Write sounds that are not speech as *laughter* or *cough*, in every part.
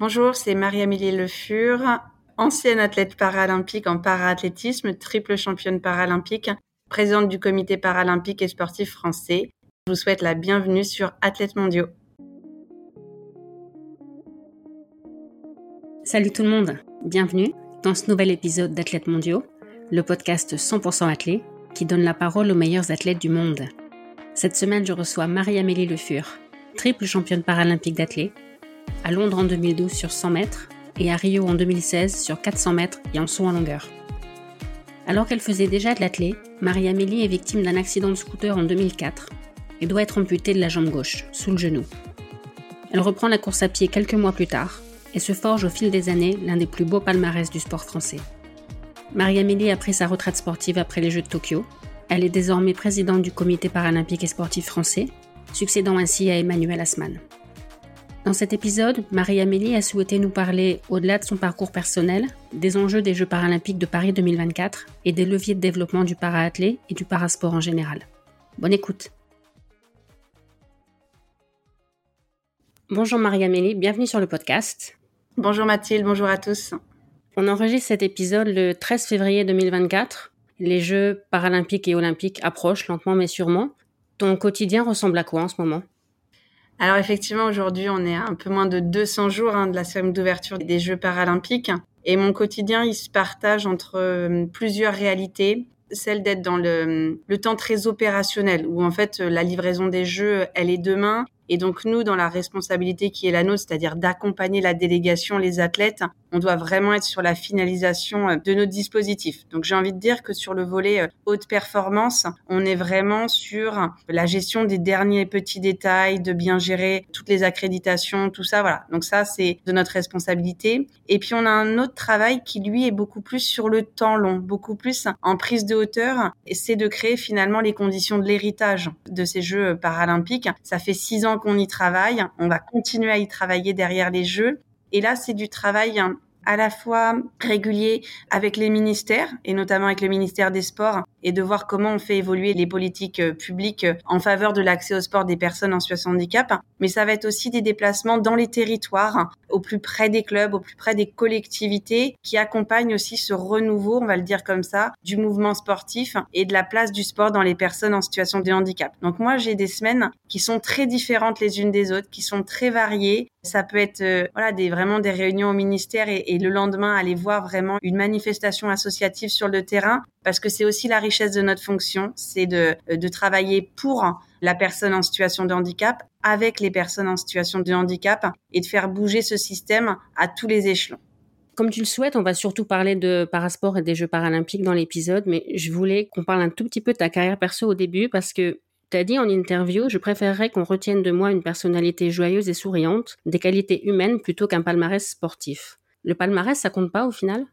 Bonjour, c'est Marie-Amélie Le Fur, ancienne athlète paralympique en paraathlétisme, triple championne paralympique, présidente du comité paralympique et sportif français. Je vous souhaite la bienvenue sur Athlètes mondiaux. Salut tout le monde, bienvenue dans ce nouvel épisode d'Athlètes mondiaux, le podcast 100% athlète qui donne la parole aux meilleurs athlètes du monde. Cette semaine, je reçois Marie-Amélie Le Fur, triple championne paralympique d'athlète, à Londres en 2012 sur 100 mètres et à Rio en 2016 sur 400 mètres et en saut en longueur. Alors qu'elle faisait déjà de l'athlète, Marie-Amélie est victime d'un accident de scooter en 2004 et doit être amputée de la jambe gauche, sous le genou. Elle reprend la course à pied quelques mois plus tard et se forge au fil des années l'un des plus beaux palmarès du sport français. Marie-Amélie a pris sa retraite sportive après les Jeux de Tokyo. Elle est désormais présidente du comité paralympique et sportif français, succédant ainsi à Emmanuel Asman. Dans cet épisode, Marie-Amélie a souhaité nous parler, au-delà de son parcours personnel, des enjeux des Jeux paralympiques de Paris 2024 et des leviers de développement du para-athlé et du parasport en général. Bonne écoute. Bonjour Marie-Amélie, bienvenue sur le podcast. Bonjour Mathilde, bonjour à tous. On enregistre cet épisode le 13 février 2024. Les Jeux paralympiques et olympiques approchent lentement mais sûrement. Ton quotidien ressemble à quoi en ce moment? Alors effectivement, aujourd'hui, on est à un peu moins de 200 jours hein, de la cérémonie d'ouverture des Jeux paralympiques. Et mon quotidien, il se partage entre euh, plusieurs réalités. Celle d'être dans le, le temps très opérationnel, où en fait la livraison des Jeux, elle est demain et donc nous, dans la responsabilité qui est la nôtre, c'est-à-dire d'accompagner la délégation, les athlètes, on doit vraiment être sur la finalisation euh, de notre dispositif. Donc j'ai envie de dire que sur le volet euh, haute performance, on est vraiment sur la gestion des derniers petits détails, de bien gérer toutes les accréditations, tout ça, voilà. Donc ça, c'est de notre responsabilité. Et puis on a un autre travail qui lui est beaucoup plus sur le temps long, beaucoup plus en prise de hauteur, et c'est de créer finalement les conditions de l'héritage de ces Jeux paralympiques. Ça fait six ans qu'on y travaille. On va continuer à y travailler derrière les jeux. Et là, c'est du travail hein, à la fois régulier avec les ministères et notamment avec le ministère des Sports et de voir comment on fait évoluer les politiques euh, publiques euh, en faveur de l'accès au sport des personnes en situation de handicap. Mais ça va être aussi des déplacements dans les territoires, au plus près des clubs, au plus près des collectivités, qui accompagnent aussi ce renouveau, on va le dire comme ça, du mouvement sportif et de la place du sport dans les personnes en situation de handicap. Donc moi, j'ai des semaines qui sont très différentes les unes des autres, qui sont très variées. Ça peut être euh, voilà des vraiment des réunions au ministère et, et le lendemain aller voir vraiment une manifestation associative sur le terrain parce que c'est aussi la richesse de notre fonction, c'est de, travailler pour la personne en situation de handicap, avec les personnes en situation de handicap, et de faire bouger ce système à tous les échelons. Comme tu le souhaites, on va surtout parler de parasport et des Jeux paralympiques dans l'épisode, mais je voulais qu'on parle un tout petit peu de ta carrière perso au début, parce que tu as dit en interview, je préférerais qu'on retienne de moi une personnalité joyeuse et souriante, des qualités humaines plutôt qu'un palmarès sportif. Le palmarès, ça compte pas au final?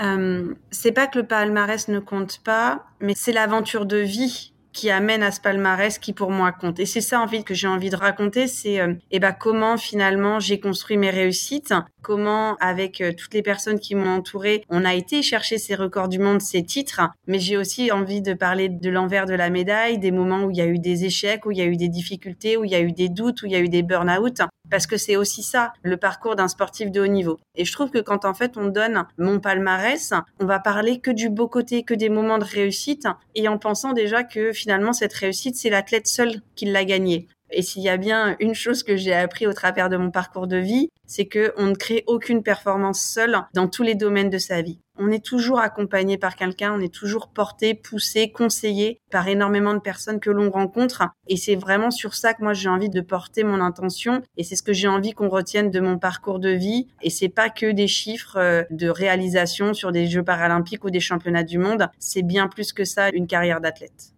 Euh, c'est pas que le palmarès ne compte pas, mais c'est l'aventure de vie qui amène à ce palmarès qui pour moi compte. Et c'est ça en fait que j'ai envie de raconter, c'est euh, eh ben comment finalement j'ai construit mes réussites, comment avec euh, toutes les personnes qui m'ont entouré, on a été chercher ces records du monde, ces titres, mais j'ai aussi envie de parler de l'envers de la médaille, des moments où il y a eu des échecs, où il y a eu des difficultés, où il y a eu des doutes, où il y a eu des burn-out, parce que c'est aussi ça le parcours d'un sportif de haut niveau. Et je trouve que quand en fait on donne mon palmarès, on va parler que du beau côté, que des moments de réussite, et en pensant déjà que finalement cette réussite c'est l'athlète seul qui l'a gagnée. Et s'il y a bien une chose que j'ai appris au travers de mon parcours de vie, c'est que on ne crée aucune performance seule dans tous les domaines de sa vie. On est toujours accompagné par quelqu'un, on est toujours porté, poussé, conseillé par énormément de personnes que l'on rencontre. Et c'est vraiment sur ça que moi j'ai envie de porter mon intention. Et c'est ce que j'ai envie qu'on retienne de mon parcours de vie. Et c'est pas que des chiffres euh, de réalisation sur des Jeux paralympiques ou des championnats du monde. C'est bien plus que ça, une carrière d'athlète.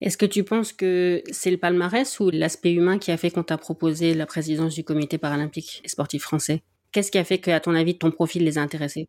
Est-ce que tu penses que c'est le palmarès ou l'aspect humain qui a fait qu'on t'a proposé la présidence du comité paralympique et sportif français? Qu'est-ce qui a fait qu'à ton avis ton profil les a intéressés?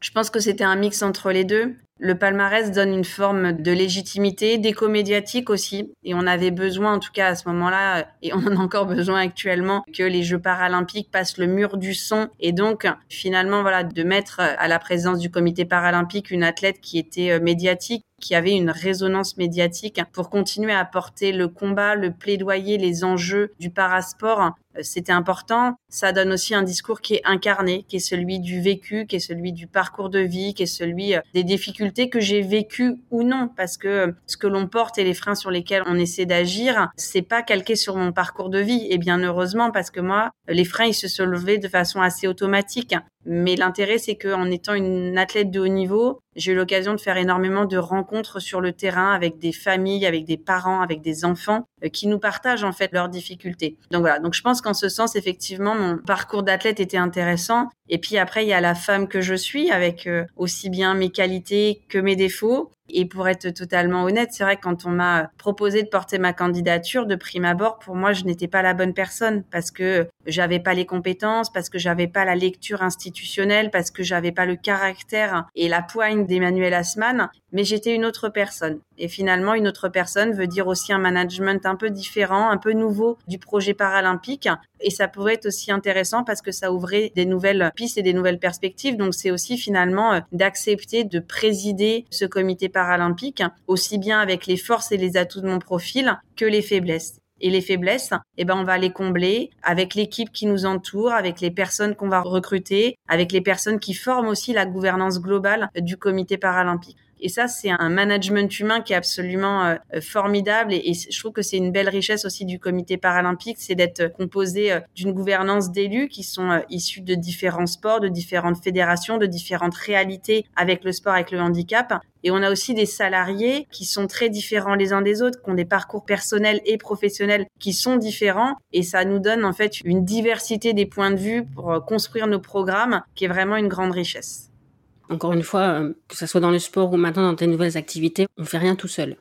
Je pense que c'était un mix entre les deux. Le palmarès donne une forme de légitimité, d'éco médiatique aussi. Et on avait besoin, en tout cas à ce moment-là, et on a encore besoin actuellement, que les Jeux paralympiques passent le mur du son. Et donc, finalement, voilà, de mettre à la présidence du comité paralympique une athlète qui était euh, médiatique, qui avait une résonance médiatique pour continuer à porter le combat, le plaidoyer, les enjeux du parasport c'était important. Ça donne aussi un discours qui est incarné, qui est celui du vécu, qui est celui du parcours de vie, qui est celui des difficultés que j'ai vécues ou non, parce que ce que l'on porte et les freins sur lesquels on essaie d'agir, c'est pas calqué sur mon parcours de vie. Et bien heureusement, parce que moi, les freins, ils se sont levés de façon assez automatique. Mais l'intérêt, c'est qu'en étant une athlète de haut niveau, j'ai eu l'occasion de faire énormément de rencontres sur le terrain avec des familles, avec des parents, avec des enfants euh, qui nous partagent en fait leurs difficultés. Donc voilà. Donc je pense qu'en ce sens, effectivement, mon parcours d'athlète était intéressant. Et puis après, il y a la femme que je suis avec euh, aussi bien mes qualités que mes défauts. Et pour être totalement honnête, c'est vrai que quand on m'a proposé de porter ma candidature de prime abord, pour moi, je n'étais pas la bonne personne parce que j'avais pas les compétences, parce que j'avais pas la lecture institutionnelle, parce que j'avais pas le caractère et la poigne d'Emmanuel Asman, mais j'étais une autre personne. Et finalement, une autre personne veut dire aussi un management un peu différent, un peu nouveau du projet paralympique. Et ça pourrait être aussi intéressant parce que ça ouvrait des nouvelles pistes et des nouvelles perspectives. Donc c'est aussi finalement euh, d'accepter de présider ce comité paralympique, aussi bien avec les forces et les atouts de mon profil que les faiblesses. Et les faiblesses, eh ben, on va les combler avec l'équipe qui nous entoure, avec les personnes qu'on va recruter, avec les personnes qui forment aussi la gouvernance globale du comité paralympique. Et ça, c'est un management humain qui est absolument euh, formidable. Et, je trouve que c'est une belle richesse aussi du comité paralympique, c'est d'être composé euh, d'une gouvernance d'élus qui sont euh, issus de différents sports, de différentes fédérations, de différentes réalités avec le sport, avec le handicap. Et on a aussi des salariés qui sont très différents les uns des autres, qui ont des parcours personnels et professionnels qui sont différents. Et ça nous donne en fait une diversité des points de vue pour construire nos programmes, qui est vraiment une grande richesse. Encore une fois, euh, que ce soit dans le sport ou maintenant dans tes nouvelles activités, on fait rien tout seul.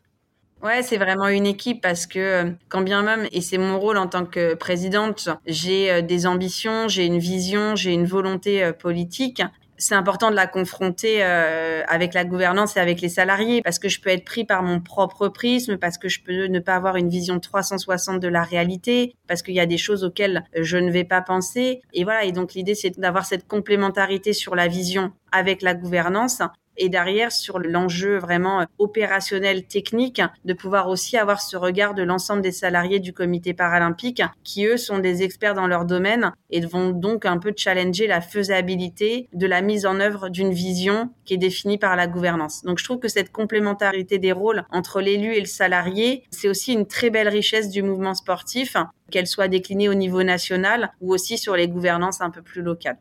Ouais, c'est vraiment une équipe parce que euh, quand bien même, et c'est mon rôle en tant que présidente, j'ai euh, des ambitions, j'ai une vision, j'ai une volonté politique c'est important de la confronter euh, avec la gouvernance et avec les salariés parce que je peux être pris par mon propre prisme, parce que je peux ne pas avoir une vision 360 de la réalité, parce qu'il y a des choses auxquelles je ne vais pas penser. Et voilà, et donc l'idée c'est d'avoir cette complémentarité sur la vision avec la gouvernance et derrière sur l'enjeu vraiment opérationnel technique de pouvoir aussi avoir ce regard de l'ensemble des salariés du comité paralympique qui eux sont des experts dans leur domaine et vont donc un peu challenger la faisabilité de la mise en œuvre d'une vision qui est définie par la gouvernance. Donc je trouve que cette complémentarité des rôles entre l'élu et le salarié, c'est aussi une très belle richesse du mouvement sportif, qu'elle soit déclinée au niveau national ou aussi sur les gouvernances un peu plus locales.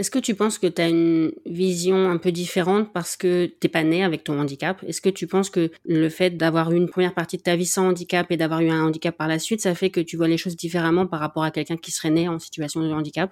Est-ce que tu penses que tu as une vision un peu différente parce que t'es pas né avec ton handicap? Est-ce que tu penses que le fait d'avoir eu une première partie de ta vie sans handicap et d'avoir eu un handicap par la suite, ça fait que tu vois les choses différemment par rapport à quelqu'un qui serait né en situation de handicap?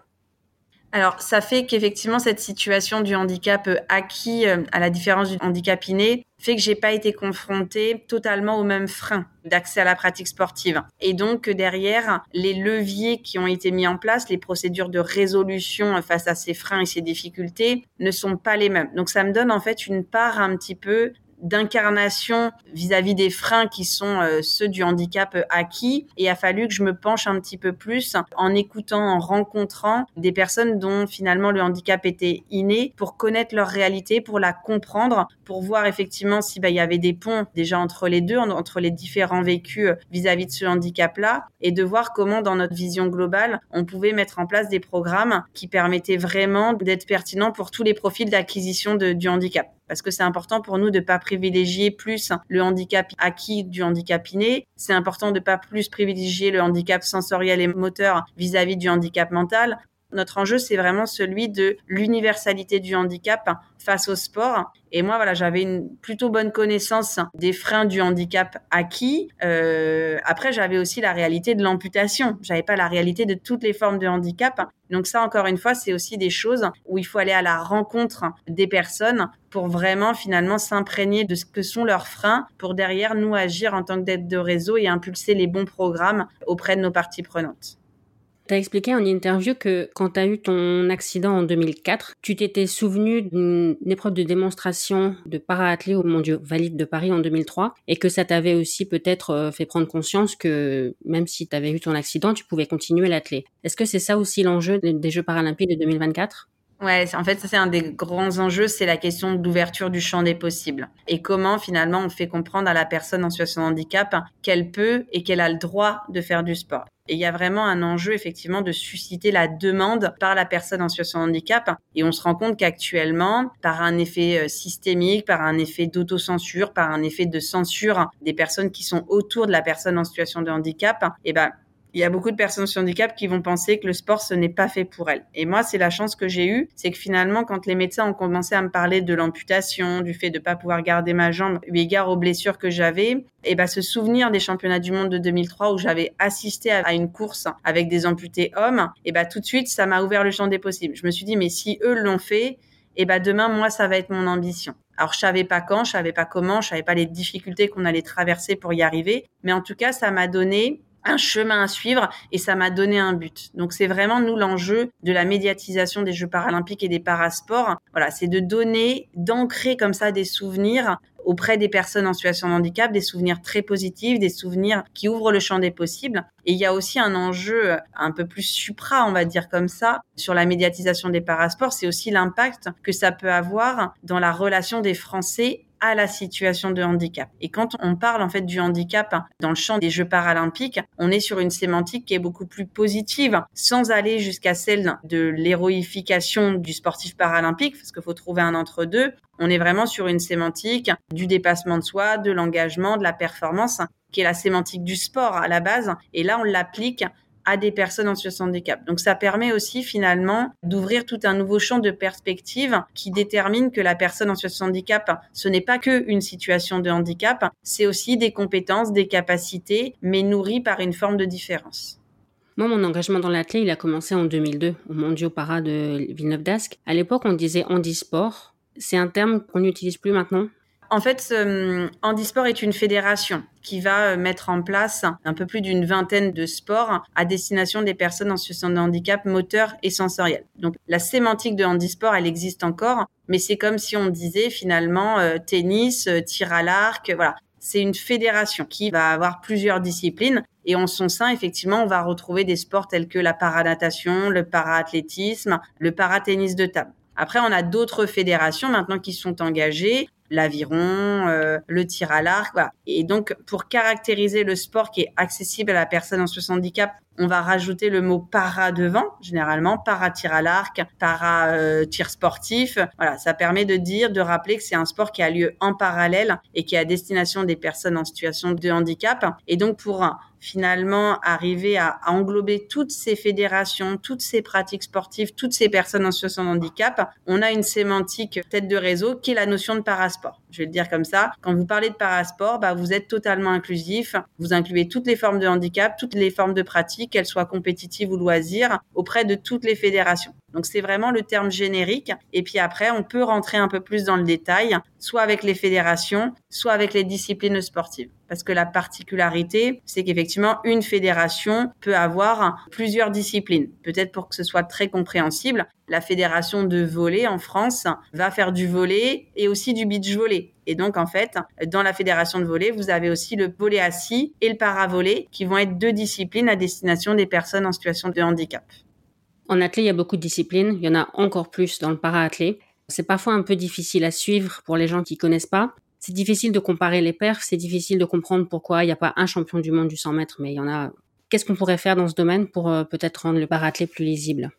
Alors, ça fait qu'effectivement, cette situation du handicap euh, acquis, euh, à la différence du handicap inné, fait que j'ai pas été confrontée totalement aux mêmes freins d'accès à la pratique sportive. Et donc, derrière, les leviers qui ont été mis en place, les procédures de résolution face à ces freins et ces difficultés ne sont pas les mêmes. Donc, ça me donne en fait une part un petit peu d'incarnation vis-à-vis des freins qui sont euh, ceux du handicap acquis. Et il a fallu que je me penche un petit peu plus en écoutant, en rencontrant des personnes dont finalement le handicap était inné pour connaître leur réalité, pour la comprendre, pour voir effectivement si bah, il y avait des ponts déjà entre les deux, entre les différents vécus vis-à-vis de ce handicap-là, et de voir comment dans notre vision globale, on pouvait mettre en place des programmes qui permettaient vraiment d'être pertinents pour tous les profils d'acquisition du handicap parce que c'est important pour nous de pas privilégier plus le handicap acquis du handicap inné. C'est important de pas plus privilégier le handicap sensoriel et moteur vis-à-vis du handicap mental. Notre enjeu, c'est vraiment celui de l'universalité du handicap face au sport. Et moi, voilà, j'avais une plutôt bonne connaissance des freins du handicap acquis. Euh, après, j'avais aussi la réalité de l'amputation. J'avais pas la réalité de toutes les formes de handicap. Donc ça, encore une fois, c'est aussi des choses où il faut aller à la rencontre des personnes pour vraiment finalement s'imprégner de ce que sont leurs freins pour derrière nous agir en tant que d'aide de réseau et impulser les bons programmes auprès de nos parties prenantes. Tu as expliqué en interview que quand tu as eu ton accident en 2004, tu t'étais souvenu d'une épreuve de démonstration de para-athlée au Mondiaux Valide de Paris en 2003 et que ça t'avait aussi peut-être euh, fait prendre conscience que même si tu avais eu ton accident, tu pouvais continuer l'athlée. Est-ce que c'est ça aussi l'enjeu des Jeux paralympiques de 2024 Ouais, en fait, ça c'est un des grands enjeux, c'est la question d'ouverture du champ des possibles. Et comment finalement on fait comprendre à la personne en situation de handicap qu'elle peut et qu'elle a le droit de faire du sport. Et il y a vraiment un enjeu effectivement de susciter la demande par la personne en situation de handicap. Et on se rend compte qu'actuellement, par un effet euh, systémique, par un effet d'autocensure, par un effet de censure des personnes qui sont autour de la personne en situation de handicap, eh ben il y a beaucoup de personnes sur handicap qui vont penser que le sport, ce n'est pas fait pour elles. Et moi, c'est la chance que j'ai eue, c'est que finalement, quand les médecins ont commencé à me parler de l'amputation, du fait de pas pouvoir garder ma jambe, eu égard aux blessures que j'avais, et eh ben, ce souvenir des championnats du monde de 2003 où j'avais assisté à une course avec des amputés hommes, et eh ben, tout de suite, ça m'a ouvert le champ des possibles. Je me suis dit, mais si eux l'ont fait, et eh ben, demain, moi, ça va être mon ambition. Alors, je savais pas quand, je savais pas comment, je savais pas les difficultés qu'on allait traverser pour y arriver, mais en tout cas, ça m'a donné un chemin à suivre et ça m'a donné un but. Donc c'est vraiment nous l'enjeu de la médiatisation des Jeux paralympiques et des parasports. Voilà, c'est de donner, d'ancrer comme ça des souvenirs auprès des personnes en situation de handicap, des souvenirs très positifs, des souvenirs qui ouvrent le champ des possibles. Et il y a aussi un enjeu un peu plus supra, on va dire comme ça, sur la médiatisation des parasports, c'est aussi l'impact que ça peut avoir dans la relation des Français à la situation de handicap. Et quand on parle en fait du handicap dans le champ des Jeux paralympiques, on est sur une sémantique qui est beaucoup plus positive, sans aller jusqu'à celle de l'héroïfication du sportif paralympique, parce qu'il faut trouver un entre-deux. On est vraiment sur une sémantique du dépassement de soi, de l'engagement, de la performance, qui est la sémantique du sport à la base. Et là, on l'applique à des personnes en situation de handicap. Donc ça permet aussi finalement d'ouvrir tout un nouveau champ de perspective qui détermine que la personne en situation de handicap, ce n'est pas que une situation de handicap, c'est aussi des compétences, des capacités, mais nourries par une forme de différence. Moi, mon engagement dans l'athlète, il a commencé en 2002 au Mondiaux Para de Villeneuve d'Ascq. À l'époque, on disait handisport. C'est un terme qu'on n'utilise plus maintenant en fait, euh, Handisport est une fédération qui va euh, mettre en place un peu plus d'une vingtaine de sports à destination des personnes en situation de handicap moteur et sensoriel. Donc la sémantique de handisport, elle existe encore, mais c'est comme si on disait finalement euh, tennis, tir à l'arc, voilà. C'est une fédération qui va avoir plusieurs disciplines et en son sein, effectivement, on va retrouver des sports tels que la paranatation, le paraathlétisme, le paratennis de table. Après, on a d'autres fédérations maintenant qui sont engagées l'aviron, euh, le tir à l'arc. Et donc, pour caractériser le sport qui est accessible à la personne en situation handicap, on va rajouter le mot para devant, généralement para tir à l'arc, para euh, tir sportif. Voilà, ça permet de dire, de rappeler que c'est un sport qui a lieu en parallèle et qui est à destination des personnes en situation de handicap. Et donc, pour finalement arriver à, englober toutes ces fédérations, toutes ces pratiques sportives, toutes ces personnes en situation de handicap, on a une sémantique tête de réseau qui est la notion de parasport. Je vais le dire comme ça. Quand vous parlez de parasport, bah, vous êtes totalement inclusif. Vous incluez toutes les formes de handicap, toutes les formes de pratiques, qu'elles soient compétitives ou loisirs, auprès de toutes les fédérations. Donc c'est vraiment le terme générique. Et puis après, on peut rentrer un peu plus dans le détail, soit avec les fédérations, soit avec les disciplines sportives. Parce que la particularité, c'est qu'effectivement, une fédération peut avoir plusieurs disciplines. Peut-être pour que ce soit très compréhensible, la fédération de volley en France va faire du volley et aussi du beach volley. Et donc, en fait, dans la fédération de volley, vous avez aussi le volley assis et le para-volley qui vont être deux disciplines à destination des personnes en situation de handicap. En athlée, il y a beaucoup de disciplines. Il y en a encore plus dans le para-athlé. C'est parfois un peu difficile à suivre pour les gens qui connaissent pas. C'est difficile de comparer les perfs, c'est difficile de comprendre pourquoi il n'y a pas un champion du monde du 100 mètres, mais il y en a. Qu'est-ce qu'on pourrait faire dans ce domaine pour euh, peut-être rendre le para-athlé plus lisible?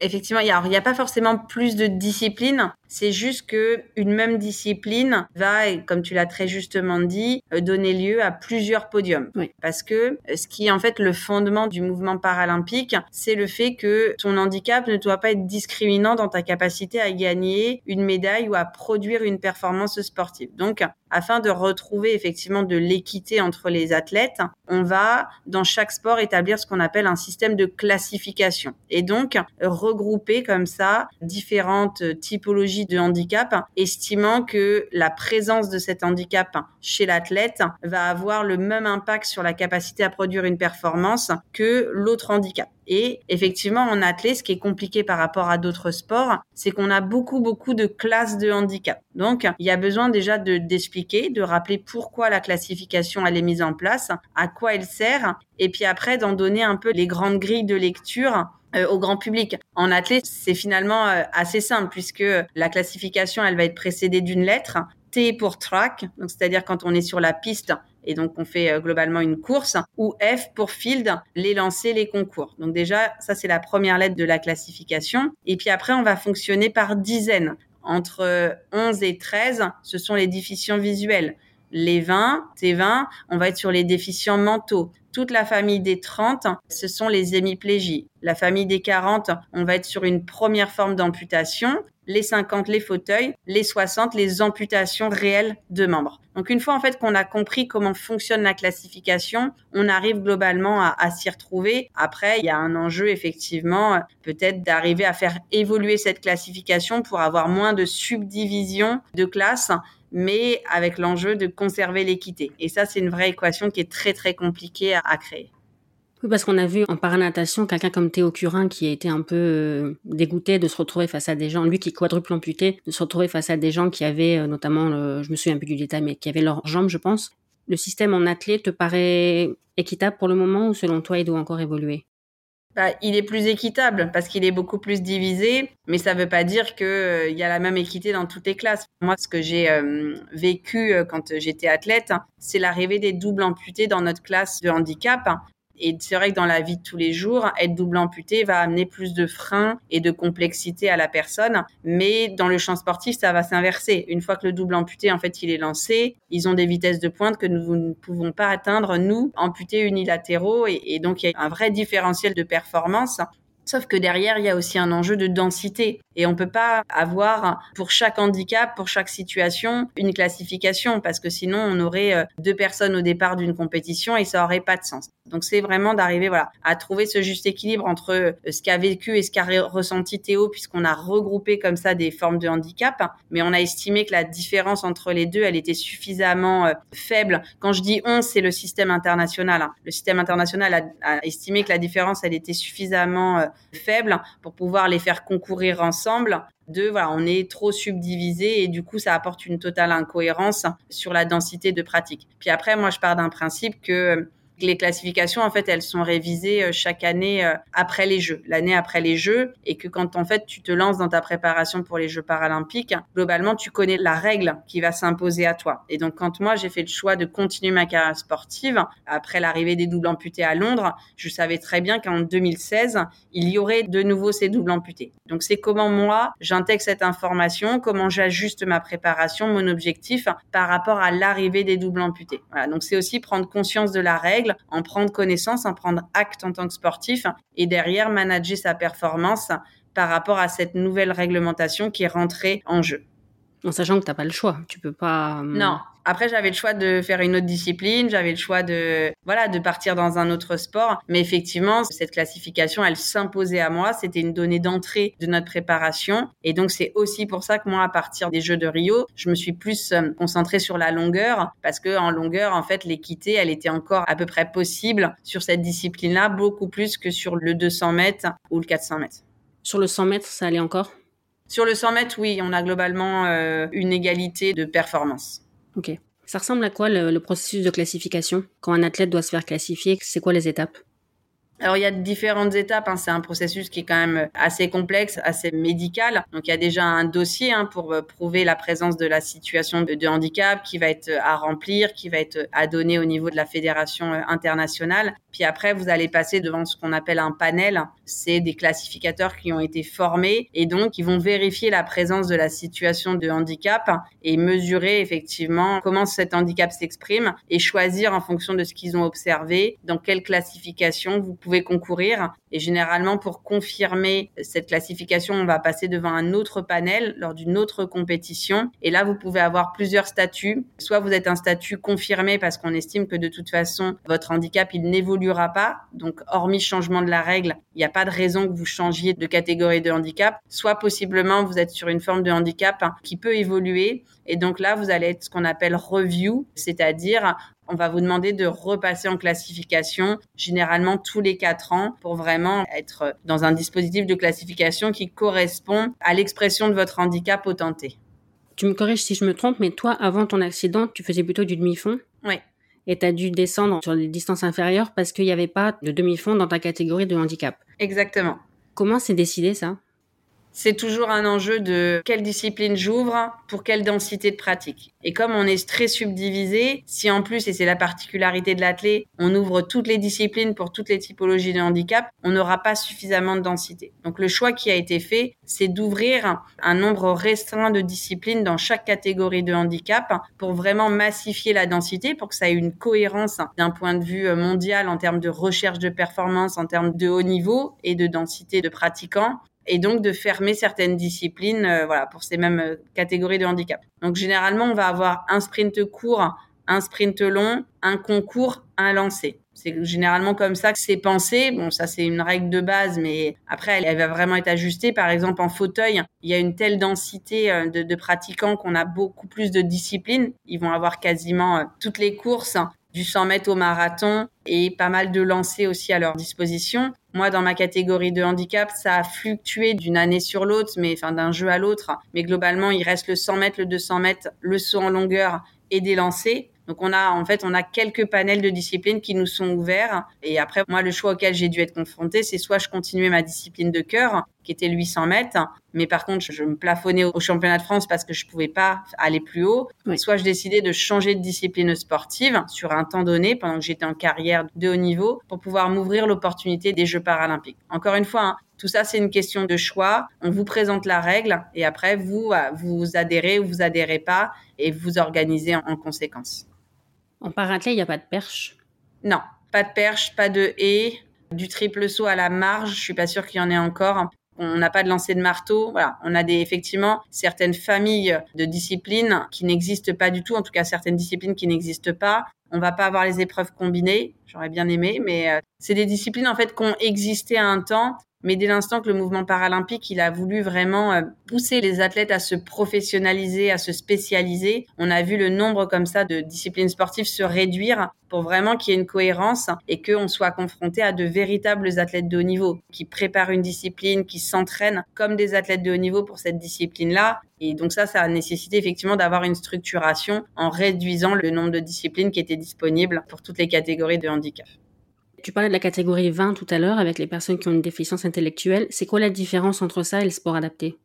Effectivement, il n'y a, pas forcément plus de disciplines. C'est juste que une même discipline va, comme tu l'as très justement dit, euh, donner lieu à plusieurs podiums. Parce que euh, ce qui est en fait le fondement du mouvement paralympique, c'est le fait que ton handicap ne doit pas être discriminant dans ta capacité à gagner une médaille ou à produire une performance sportive. Donc, afin de retrouver effectivement de l'équité entre les athlètes, on va dans chaque sport établir ce qu'on appelle un système de classification et donc regrouper comme ça différentes typologies de handicap, estimant que la présence de cet handicap chez l'athlète va avoir le même impact sur la capacité à produire une performance que l'autre handicap. Et effectivement, en athlète, ce qui est compliqué par rapport à d'autres sports, c'est qu'on a beaucoup, beaucoup de classes de handicap. Donc, il y a besoin déjà de d'expliquer, de rappeler pourquoi la classification elle est mise en place, à quoi elle sert, et puis après d'en donner un peu les grandes grilles de lecture euh, au grand public. En athlète, c'est finalement euh, assez simple puisque la classification, elle va être précédée d'une lettre. T pour track, donc c'est-à-dire quand on est sur la piste et donc on fait euh, globalement une course, ou F pour field, les lancers, les concours. Donc déjà, ça c'est la première lettre de la classification. Et puis après, on va fonctionner par dizaines. Entre 11 et 13, ce sont les déficients visuels. Les 20, T20, on va être sur les déficients mentaux. Toute la famille des 30, ce sont les hémiplégies. La famille des 40, on va être sur une première forme d'amputation. Les 50, les fauteuils. Les 60, les amputations réelles de membres. Donc une fois en fait qu'on a compris comment fonctionne la classification, on arrive globalement à, à s'y retrouver. Après, il y a un enjeu effectivement peut-être d'arriver à faire évoluer cette classification pour avoir moins de subdivisions de classes mais avec l'enjeu de conserver l'équité. Et ça, c'est une vraie équation qui est très très compliquée à, créer. Oui, parce qu'on a vu en paranatation quelqu'un comme Théo Curin qui a été un peu euh, dégoûté de se retrouver face à des gens, lui qui est quadruple amputé, de se retrouver face à des gens qui avaient euh, notamment, je me souviens plus du détail, mais qui avaient leurs jambes, je pense. Le système en athlète te paraît équitable pour le moment ou selon toi il doit encore évoluer? Bah, il est plus équitable parce qu'il est beaucoup plus divisé, mais ça ne veut pas dire qu'il euh, y a la même équité dans toutes les classes. Moi, ce que j'ai vécu quand j'étais athlète, c'est l'arrivée des doubles amputés dans notre classe de handicap. Et c'est vrai que dans la vie de tous les jours, être double amputé va amener plus de freins et de complexité à la personne. Mais dans le champ sportif, ça va s'inverser. Une fois que le double amputé, en fait, il est lancé, ils ont des vitesses de pointe que nous ne pouvons pas atteindre, nous, amputés unilatéraux. Et, et donc, il y a un vrai différentiel de performance Sauf que derrière, il y a aussi un enjeu de densité. Et on peut pas avoir pour chaque handicap, pour chaque situation, une classification parce que sinon on aurait euh, deux personnes au départ d'une compétition et ça aurait pas de sens. Donc c'est vraiment d'arriver voilà à trouver ce juste équilibre entre euh, ce qu'a vécu et ce qu'a ressenti Théo puisqu'on a regroupé comme ça des formes de handicap, mais on a estimé que la différence entre les deux, elle était suffisamment euh, faible. Quand je dis on, c'est le système international. Hein. Le système international a, estimé que la différence, elle était suffisamment faibles pour pouvoir les faire concourir ensemble. De voilà, on est trop subdivisé et du coup ça apporte une totale incohérence sur la densité de pratique. Puis après, moi je pars d'un principe que les classifications, en fait, elles sont révisées euh, chaque année euh, après les Jeux, l'année après les Jeux, et que quand en fait tu te lances dans ta préparation pour les Jeux paralympiques, globalement, tu connais la règle qui va s'imposer à toi. Et donc, quand moi j'ai fait le choix de continuer ma carrière sportive après l'arrivée des doubles amputés à Londres, je savais très bien qu'en 2016, il y aurait de nouveau ces doubles amputés. Donc, c'est comment moi j'intègre cette information, comment j'ajuste ma préparation, mon objectif par rapport à l'arrivée des doubles amputés. Voilà. Donc, c'est aussi prendre conscience de la règle en prendre connaissance, en prendre acte en tant que sportif et derrière manager sa performance par rapport à cette nouvelle réglementation qui est rentrée en jeu. En sachant que tu n'as pas le choix, tu peux pas. Euh, non, après, j'avais le choix de faire une autre discipline, j'avais le choix de, voilà, de partir dans un autre sport. Mais effectivement, cette classification, elle s'imposait à moi. C'était une donnée d'entrée de notre préparation. Et donc, c'est aussi pour ça que moi, à partir des Jeux de Rio, je me suis plus euh, concentrée sur la longueur parce que en longueur, en fait, l'équité, elle était encore à peu près possible sur cette discipline-là, beaucoup plus que sur le 200 mètres ou le 400 mètres. Sur le 100 mètres, ça allait encore? Sur le 100 mètres, oui, on a globalement euh, une égalité de performance. Ok. Ça ressemble à quoi le, processus de classification? Quand un athlète doit se faire classifier, c'est quoi les étapes? Alors il y a différentes étapes. Hein. C'est un processus qui est quand même assez complexe, assez médical. Donc il y a déjà un dossier hein, pour euh, prouver la présence de la situation de, handicap qui va être à remplir, qui va être à donner au niveau de la fédération euh, internationale. Puis après vous allez passer devant ce qu'on appelle un panel. C'est des classificateurs qui ont été formés et donc ils vont vérifier la présence de la situation de handicap et mesurer effectivement comment cet handicap s'exprime et choisir en fonction de ce qu'ils ont observé dans quelle classification vous pouvez concourir. Et généralement, pour confirmer cette classification, on va passer devant un autre panel lors d'une autre compétition. Et là, vous pouvez avoir plusieurs statuts. Soit vous êtes un statut confirmé parce qu'on estime que de toute façon, votre handicap, il n'évoluera pas. Donc, hormis changement de la règle, il n'y a pas de raison que vous changiez de catégorie de handicap. Soit possiblement, vous êtes sur une forme de handicap qui peut évoluer. Et donc là, vous allez être ce qu'on appelle review, c'est-à-dire on va vous demander de repasser en classification, généralement tous les quatre ans, pour vraiment être dans un dispositif de classification qui correspond à l'expression de votre handicap au tenté. Tu me corriges si je me trompe, mais toi, avant ton accident, tu faisais plutôt du demi-fond Oui. Et tu as dû descendre sur les distances inférieures parce qu'il n'y avait pas de demi-fond dans ta catégorie de handicap. Exactement. Comment c'est décidé ça? C'est toujours un enjeu de quelle discipline j'ouvre pour quelle densité de pratique. Et comme on est très subdivisé, si en plus, et c'est la particularité de l'athlète, on ouvre toutes les disciplines pour toutes les typologies de handicap, on n'aura pas suffisamment de densité. Donc le choix qui a été fait, c'est d'ouvrir un nombre restreint de disciplines dans chaque catégorie de handicap pour vraiment massifier la densité, pour que ça ait une cohérence d'un point de vue mondial en termes de recherche de performance, en termes de haut niveau et de densité de pratiquants et donc de fermer certaines disciplines euh, voilà pour ces mêmes euh, catégories de handicap. Donc généralement on va avoir un sprint court, un sprint long, un concours, un lancer. C'est généralement comme ça que c'est pensé. Bon, ça c'est une règle de base, mais après elle, va vraiment être ajustée. Par exemple, en fauteuil, il y a une telle densité euh, de, de pratiquants qu'on a beaucoup plus de disciplines. Ils vont avoir quasiment toutes les courses du 100 mètres au marathon et pas mal de lancers aussi à leur disposition. Moi, dans ma catégorie de handicap, ça a fluctué d'une année sur l'autre, mais enfin d'un jeu à l'autre. Mais globalement, il reste le 100 mètres, le 200 mètres, le saut en longueur et des lancers. Donc on a en fait on a quelques panels de disciplines qui nous sont ouverts et après moi le choix auquel j'ai dû être confrontée c'est soit je continuais ma discipline de cœur qui était 800 mètres mais par contre je, me plafonnais au championnat de France parce que je pouvais pas aller plus haut soit je décidais de changer de discipline sportive sur un temps donné pendant que j'étais en carrière de haut niveau pour pouvoir m'ouvrir l'opportunité des Jeux paralympiques. Encore une fois, hein, tout ça, c'est une question de choix. On vous présente la règle et après, vous, euh, vous adhérez ou vous adhérez pas et vous organisez en conséquence. En parathlé, il n'y a pas de perche? Non, pas de perche, pas de haie, du triple saut à la marge. Je suis pas sûre qu'il y en ait encore. On n'a pas de lancer de marteau. Voilà, on a des effectivement certaines familles de disciplines qui n'existent pas du tout. En tout cas, certaines disciplines qui n'existent pas. On va pas avoir les épreuves combinées. J'aurais bien aimé, mais euh, c'est des disciplines en fait qui ont existé à un temps mais dès l'instant que le mouvement paralympique, il a voulu vraiment euh, pousser les athlètes à se professionnaliser, à se spécialiser, on a vu le nombre comme ça de disciplines sportives se réduire pour vraiment qu'il y ait une cohérence et qu'on soit confronté à de véritables athlètes de haut niveau qui préparent une discipline, qui s'entraînent comme des athlètes de haut niveau pour cette discipline-là. Et donc ça, ça a nécessité effectivement d'avoir une structuration en réduisant le nombre de disciplines qui étaient disponibles pour toutes les catégories de handicap. Tu parlais de la catégorie 20 tout à l'heure avec les personnes qui ont une déficience intellectuelle. C'est quoi la différence entre ça et le sport adapté?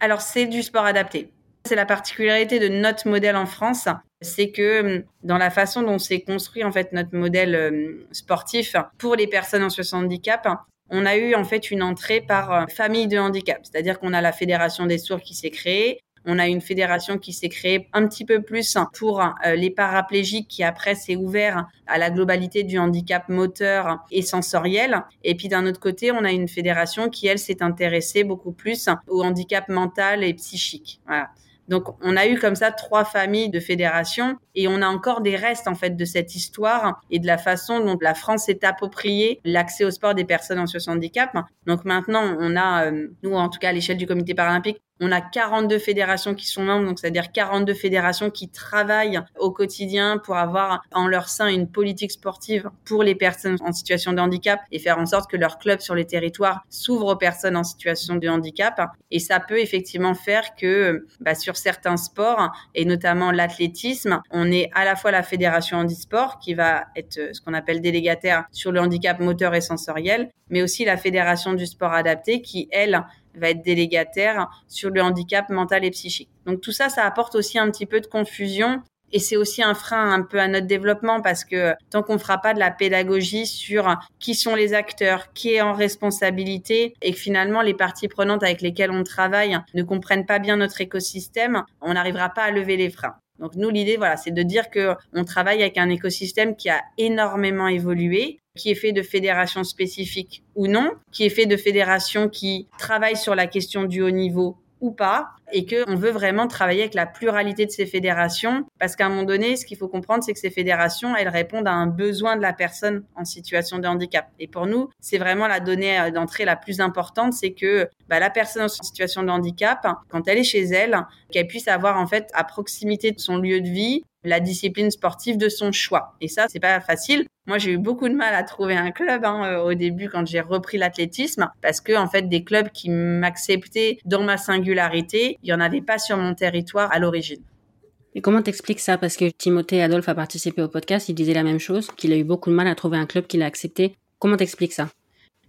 Alors, c'est du sport adapté. C'est la particularité de notre modèle en France, c'est que hum, dans la façon dont s'est construit en fait notre modèle hum, sportif pour les personnes en situation de handicap, on a eu en fait une entrée par euh, famille de handicap, c'est-à-dire qu'on a la fédération des sourds qui s'est créée, on a une fédération qui s'est créée un petit peu plus pour euh, les paraplégiques qui après s'est ouvert à la globalité du handicap moteur et sensoriel. Et puis d'un autre côté, on a une fédération qui, elle, s'est intéressée beaucoup plus au handicap mental et psychique. Voilà. Donc, on a eu comme ça trois familles de fédérations et on a encore des restes, en fait, de cette histoire et de la façon dont la France s'est appropriée l'accès au sport des personnes en situation handicap. Donc, maintenant, on a, euh, nous, en tout cas, à l'échelle du comité paralympique, on a 42 fédérations qui sont membres, donc c'est-à-dire 42 fédérations qui travaillent au quotidien pour avoir en leur sein une politique sportive pour les personnes en situation de handicap et faire en sorte que leur club sur les territoires s'ouvre aux personnes en situation de handicap. Et ça peut effectivement faire que bah, sur certains sports, et notamment l'athlétisme, on est à la fois la fédération handisport qui va être ce qu'on appelle délégataire sur le handicap moteur et sensoriel, mais aussi la fédération du sport adapté qui, elle, va être délégataire sur le handicap mental et psychique. Donc tout ça, ça apporte aussi un petit peu de confusion et c'est aussi un frein un peu à notre développement parce que tant qu'on ne fera pas de la pédagogie sur qui sont les acteurs, qui est en responsabilité et que finalement les parties prenantes avec lesquelles on travaille ne comprennent pas bien notre écosystème, on n'arrivera pas à lever les freins. Donc nous, l'idée, voilà, c'est de dire que on travaille avec un écosystème qui a énormément évolué, qui est fait de fédérations spécifiques ou non, qui est fait de fédérations qui travaillent sur la question du haut niveau ou pas, et qu'on veut vraiment travailler avec la pluralité de ces fédérations, parce qu'à un moment donné, ce qu'il faut comprendre, c'est que ces fédérations, elles répondent à un besoin de la personne en situation de handicap. Et pour nous, c'est vraiment la donnée euh, d'entrée la plus importante, c'est que bah, la personne en situation de handicap, quand elle est chez elle, qu'elle puisse avoir en fait à proximité de son lieu de vie la discipline sportive de son choix. Et ça, c'est pas facile. Moi, j'ai eu beaucoup de mal à trouver un club hein, euh, au début quand j'ai repris l'athlétisme, parce que en fait, des clubs qui m'acceptaient dans ma singularité, il y en avait pas sur mon territoire à l'origine. Et comment t'expliques ça? Parce que Timothée Adolphe a participé au podcast, il disait la même chose, qu'il a eu beaucoup de mal à trouver un club qui l'a accepté. Comment t'expliques ça?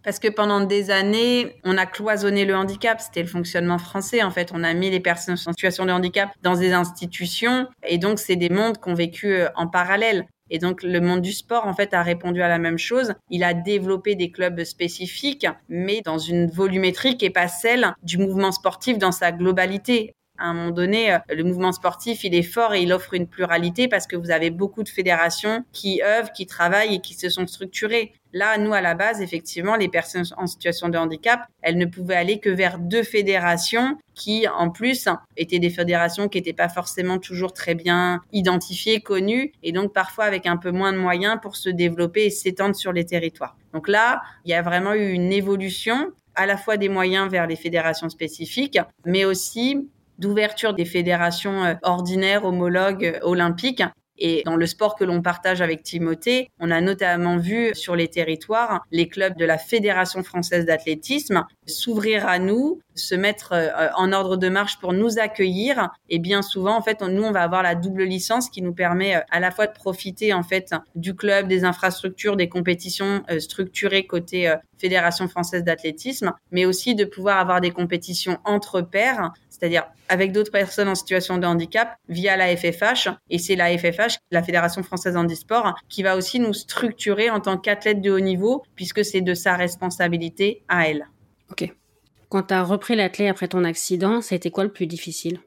Parce que pendant des années, on a cloisonné le handicap. C'était le fonctionnement français, en fait. On a mis les personnes en situation de handicap dans des institutions. Et donc, c'est des mondes qu'on vécu euh, en parallèle. Et donc, le monde du sport, en fait, a répondu à la même chose. Il a développé des clubs spécifiques, mais dans une volumétrie qui n'est pas celle du mouvement sportif dans sa globalité à un moment donné, euh, le mouvement sportif, il est fort et il offre une pluralité parce que vous avez beaucoup de fédérations qui œuvrent, qui travaillent et qui se sont structurées. Là, nous, à la base, effectivement, les personnes en situation de handicap, elles ne pouvaient aller que vers deux fédérations qui, en plus, étaient des fédérations qui n'étaient pas forcément toujours très bien identifiées, connues, et donc parfois avec un peu moins de moyens pour se développer et s'étendre sur les territoires. Donc là, il y a vraiment eu une évolution à la fois des moyens vers les fédérations spécifiques, mais aussi d'ouverture des fédérations euh, ordinaires, homologues, euh, olympiques. Et dans le sport que l'on partage avec Timothée, on a notamment vu sur les territoires les clubs de la Fédération française d'athlétisme s'ouvrir à nous, se mettre euh, en ordre de marche pour nous accueillir. Et bien souvent, en fait, nous, on va avoir la double licence qui nous permet à la fois de profiter en fait du club, des infrastructures, des compétitions structurées côté Fédération française d'athlétisme, mais aussi de pouvoir avoir des compétitions entre pairs c'est-à-dire avec d'autres personnes en situation de handicap via la FFH. Et c'est la FFH, la Fédération française handisport, qui va aussi nous structurer en tant qu'athlète de haut niveau, puisque c'est de sa responsabilité à elle. Ok. Quand tu as repris l'athlète après ton accident, ça a été quoi le plus difficile?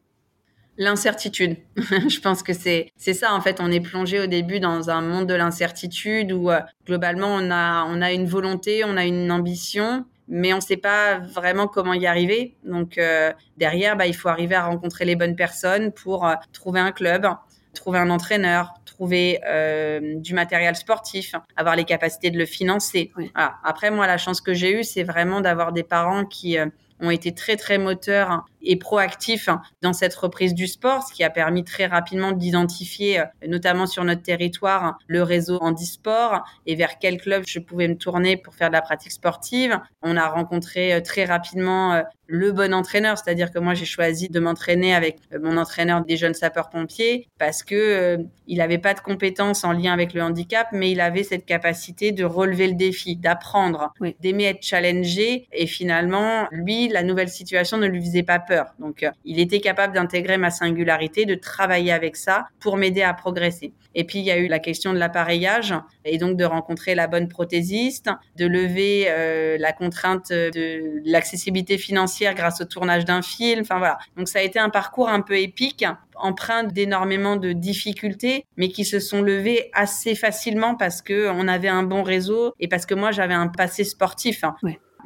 L'incertitude. *laughs* je pense que c'est c'est ça en fait. On est plongé au début dans un monde de l'incertitude où euh, globalement on a on a une volonté, on a une ambition, mais on ne sait pas vraiment comment y arriver. Donc euh, derrière, bah, il faut arriver à rencontrer les bonnes personnes pour euh, trouver un club, trouver un entraîneur, trouver euh, du matériel sportif, avoir les capacités de le financer. Après, moi, la chance que j'ai eue, c'est vraiment d'avoir des parents qui ont été très très moteurs et proactif dans cette reprise du sport, ce qui a permis très rapidement d'identifier, euh, notamment sur notre territoire, le réseau handisport et vers quel club je pouvais me tourner pour faire de la pratique sportive. On a rencontré euh, très rapidement euh, le bon entraîneur, c'est-à-dire que moi j'ai choisi de m'entraîner avec mon entraîneur des jeunes sapeurs-pompiers parce que il n'avait pas de compétences en lien avec le handicap, mais il avait cette capacité de relever le défi, d'apprendre, d'aimer être challengé et finalement lui la nouvelle situation ne lui faisait pas peur donc, euh, il était capable d'intégrer ma singularité, de travailler avec ça pour m'aider à progresser. Et puis, il y a eu la question de l'appareillage et donc de rencontrer la bonne prothésiste, de lever euh, la contrainte de l'accessibilité financière grâce au tournage d'un film. Enfin, voilà. Donc, ça a été un parcours un peu épique empreint d'énormément de difficultés, mais qui se sont levées assez facilement parce que on avait un bon réseau et parce que moi j'avais un passé sportif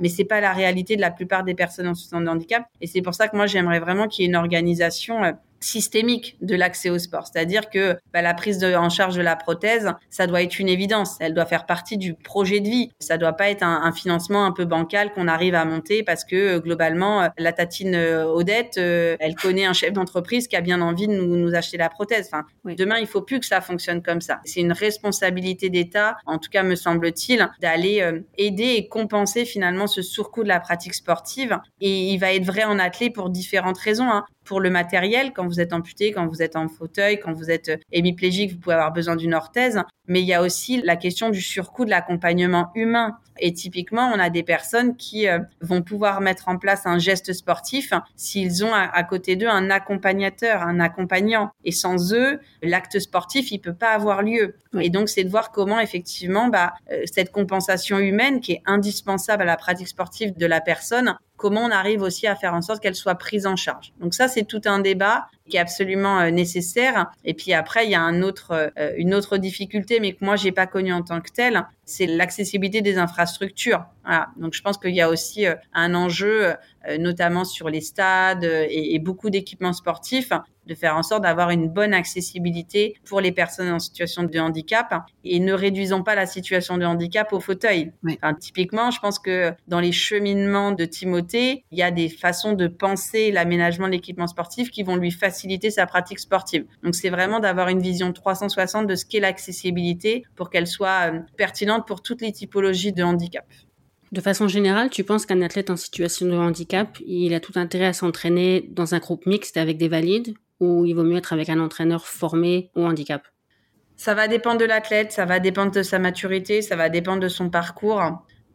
mais c'est pas la réalité de la plupart des personnes en situation de handicap. Et c'est pour ça que moi, j'aimerais vraiment qu'il y ait une organisation euh, systémique de l'accès au sport. C'est-à-dire que bah, la prise de, en charge de la prothèse, ça doit être une évidence. Elle doit faire partie du projet de vie. Ça doit pas être un, financement un peu bancal qu'on arrive à monter parce que euh, globalement, euh, la tatine euh, Odette, elle connaît un chef d'entreprise qui a bien envie de nous, nous acheter la prothèse. Enfin, demain, il faut plus que ça fonctionne comme ça. C'est une responsabilité d'État, en tout cas me semble-t-il, d'aller aider et compenser finalement ce surcoût de la pratique sportive. Et il va être vrai en athlée pour différentes raisons. Hein pour le matériel, quand vous êtes amputé, quand vous êtes en fauteuil, quand vous êtes euh, hémiplégique, vous pouvez avoir besoin d'une orthèse. Mais il y a aussi la question du surcoût de l'accompagnement humain. Et typiquement, on a des personnes qui euh, vont pouvoir mettre en place un geste sportif s'ils ont à, côté d'eux un accompagnateur, un accompagnant. Et sans eux, l'acte sportif, il peut pas avoir lieu. Et donc, c'est de voir comment effectivement, bah, euh, cette compensation humaine qui est indispensable à la pratique sportive de la personne comment on arrive aussi à faire en sorte qu'elle soit prise en charge. Donc ça, c'est tout un débat qui est absolument euh, nécessaire. Et puis après, il y a un autre, euh, une autre difficulté, mais que moi, j'ai pas connue en tant que telle, c'est l'accessibilité des infrastructures. Voilà. Donc je pense qu'il y a aussi euh, un enjeu, notamment sur les stades et, et beaucoup d'équipements sportifs, de faire en sorte d'avoir une bonne accessibilité pour les personnes en situation de handicap et ne réduisons pas la situation de handicap au fauteuil. Enfin, typiquement, je pense que dans les cheminements de Timothée, il y a des façons de penser l'aménagement de l'équipement sportif qui vont lui faciliter sa pratique sportive. Donc c'est vraiment d'avoir une vision 360 de ce qu'est l'accessibilité pour qu'elle soit euh, pour toutes les typologies de handicap. De façon générale, tu penses qu'un athlète en situation de handicap, il a tout intérêt à s'entraîner dans un groupe mixte avec des valides ou il vaut mieux être avec un entraîneur formé au handicap? Ça va dépendre de l'athlète, ça va dépendre de sa maturité, ça va dépendre de son parcours.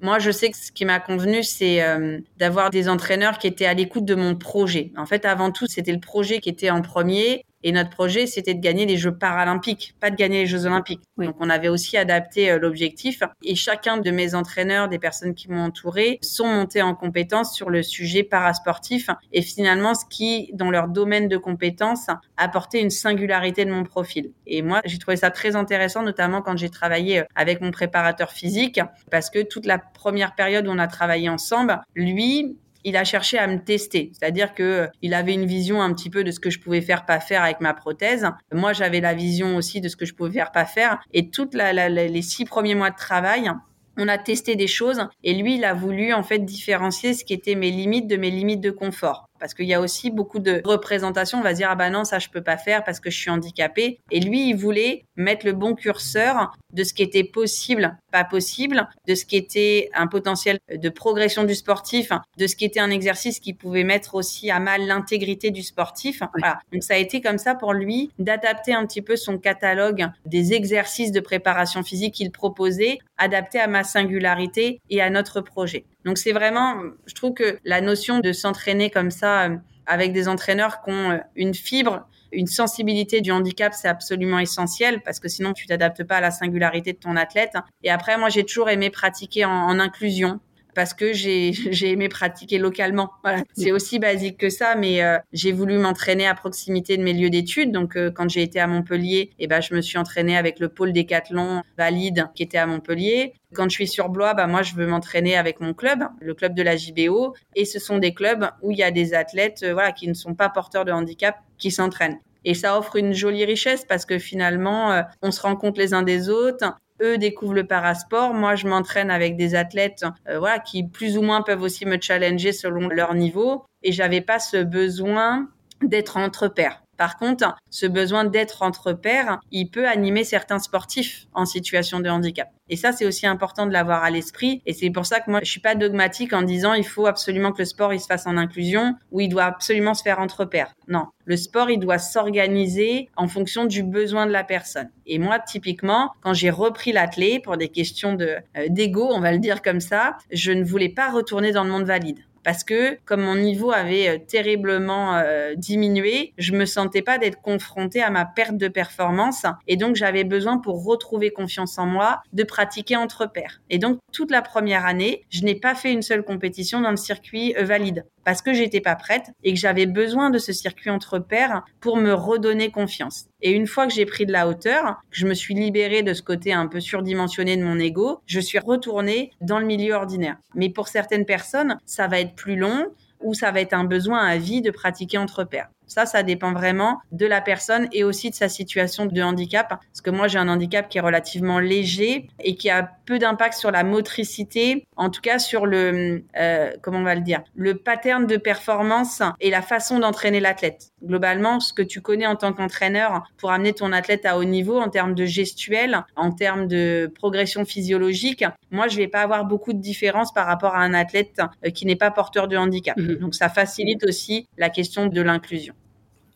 Moi, je sais que ce qui m'a convenu, c'est euh, d'avoir des entraîneurs qui étaient à l'écoute de mon projet. En fait, avant tout, c'était le projet qui était en premier. Et notre projet, c'était de gagner les Jeux paralympiques, pas de gagner les Jeux olympiques. Donc, on avait aussi adapté euh, l'objectif. Et chacun de mes entraîneurs, des personnes qui m'ont entouré, sont montés en compétence sur le sujet parasportif. Et finalement, ce qui, dans leur domaine de compétences, apportait une singularité de mon profil. Et moi, j'ai trouvé ça très intéressant, notamment quand j'ai travaillé euh, avec mon préparateur physique, parce que toute la première période où on a travaillé ensemble, lui, il a cherché à me tester, c'est-à-dire que euh, il avait une vision un petit peu de ce que je pouvais faire, pas faire avec ma prothèse. Moi, j'avais la vision aussi de ce que je pouvais faire, pas faire. Et toutes les six premiers mois de travail, on a testé des choses et lui, il a voulu en fait différencier ce qui était mes limites de mes limites de confort parce qu'il y a aussi beaucoup de représentations. On va dire ah bah non ça je peux pas faire parce que je suis handicapé. Et lui il voulait mettre le bon curseur de ce qui était possible, pas possible, de ce qui était un potentiel de progression du sportif, de ce qui était un exercice qui pouvait mettre aussi à mal l'intégrité du sportif. Voilà. Donc ça a été comme ça pour lui d'adapter un petit peu son catalogue des exercices de préparation physique qu'il proposait, adapté à ma singularité et à notre projet. Donc c'est vraiment, je trouve que la notion de s'entraîner comme ça euh, avec des entraîneurs qui ont euh, une fibre, une sensibilité du handicap, c'est absolument essentiel parce que sinon tu t'adaptes pas à la singularité de ton athlète. Et après, moi j'ai toujours aimé pratiquer en, inclusion parce que *laughs* j'ai aimé pratiquer localement. C'est aussi basique que ça, mais euh, j'ai voulu m'entraîner à proximité de mes lieux d'études. Donc quand j'ai été à Montpellier, eh ben je me suis entraînée avec le pôle décathlon valide qui était à Montpellier. Quand je suis sur Blois, bah moi je veux m'entraîner avec mon club, le club de la JBO, et ce sont des clubs où il y a des athlètes euh, voilà qui ne sont pas porteurs de handicap qui s'entraînent. Et ça offre une jolie richesse parce que finalement, euh, on se rend compte les uns des autres. Eux découvrent le parasport. Moi, je m'entraîne avec des athlètes, euh, voilà, qui plus ou moins peuvent aussi me challenger selon leur niveau. Et j'avais pas ce besoin d'être entre pairs. Par contre, ce besoin d'être entre pairs, il peut animer certains sportifs en situation de handicap. Et ça, c'est aussi important de l'avoir à l'esprit. Et c'est pour ça que moi, je suis pas dogmatique en disant il faut absolument que le sport il se fasse en inclusion ou il doit absolument se faire entre pairs. Non, le sport il doit s'organiser en fonction du besoin de la personne. Et moi, typiquement, quand j'ai repris l'athlé pour des questions de euh, d'ego, on va le dire comme ça, je ne voulais pas retourner dans le monde valide parce que comme mon niveau avait euh, terriblement euh, diminué, je me sentais pas d'être confrontée à ma perte de performance et donc j'avais besoin pour retrouver confiance en moi de pratiquer entre pairs. Et donc toute la première année, je n'ai pas fait une seule compétition dans le circuit euh, valide parce que j'étais pas prête et que j'avais besoin de ce circuit entre pairs pour me redonner confiance. Et une fois que j'ai pris de la hauteur, que je me suis libérée de ce côté un peu surdimensionné de mon ego, je suis retournée dans le milieu ordinaire. Mais pour certaines personnes, ça va être plus long ou ça va être un besoin à vie de pratiquer entre pairs. Ça, ça dépend vraiment de la personne et aussi de sa situation de handicap. Parce que moi, j'ai un handicap qui est relativement léger et qui a peu d'impact sur la motricité, en tout cas sur le, euh, comment on va le dire, le pattern de performance et la façon d'entraîner l'athlète. Globalement, ce que tu connais en tant qu'entraîneur pour amener ton athlète à haut niveau en termes de gestuelle, en termes de progression physiologique, moi, je vais pas avoir beaucoup de différence par rapport à un athlète euh, qui n'est pas porteur de handicap. Mhm. Donc, ça facilite aussi la question de l'inclusion.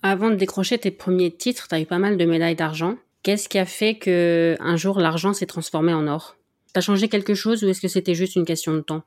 Avant de décrocher tes premiers titres, tu as eu pas mal de médailles d'argent. Qu'est-ce qui a fait que un jour l'argent s'est transformé en or? T'as changé quelque chose ou est-ce que c'était juste une question de temps?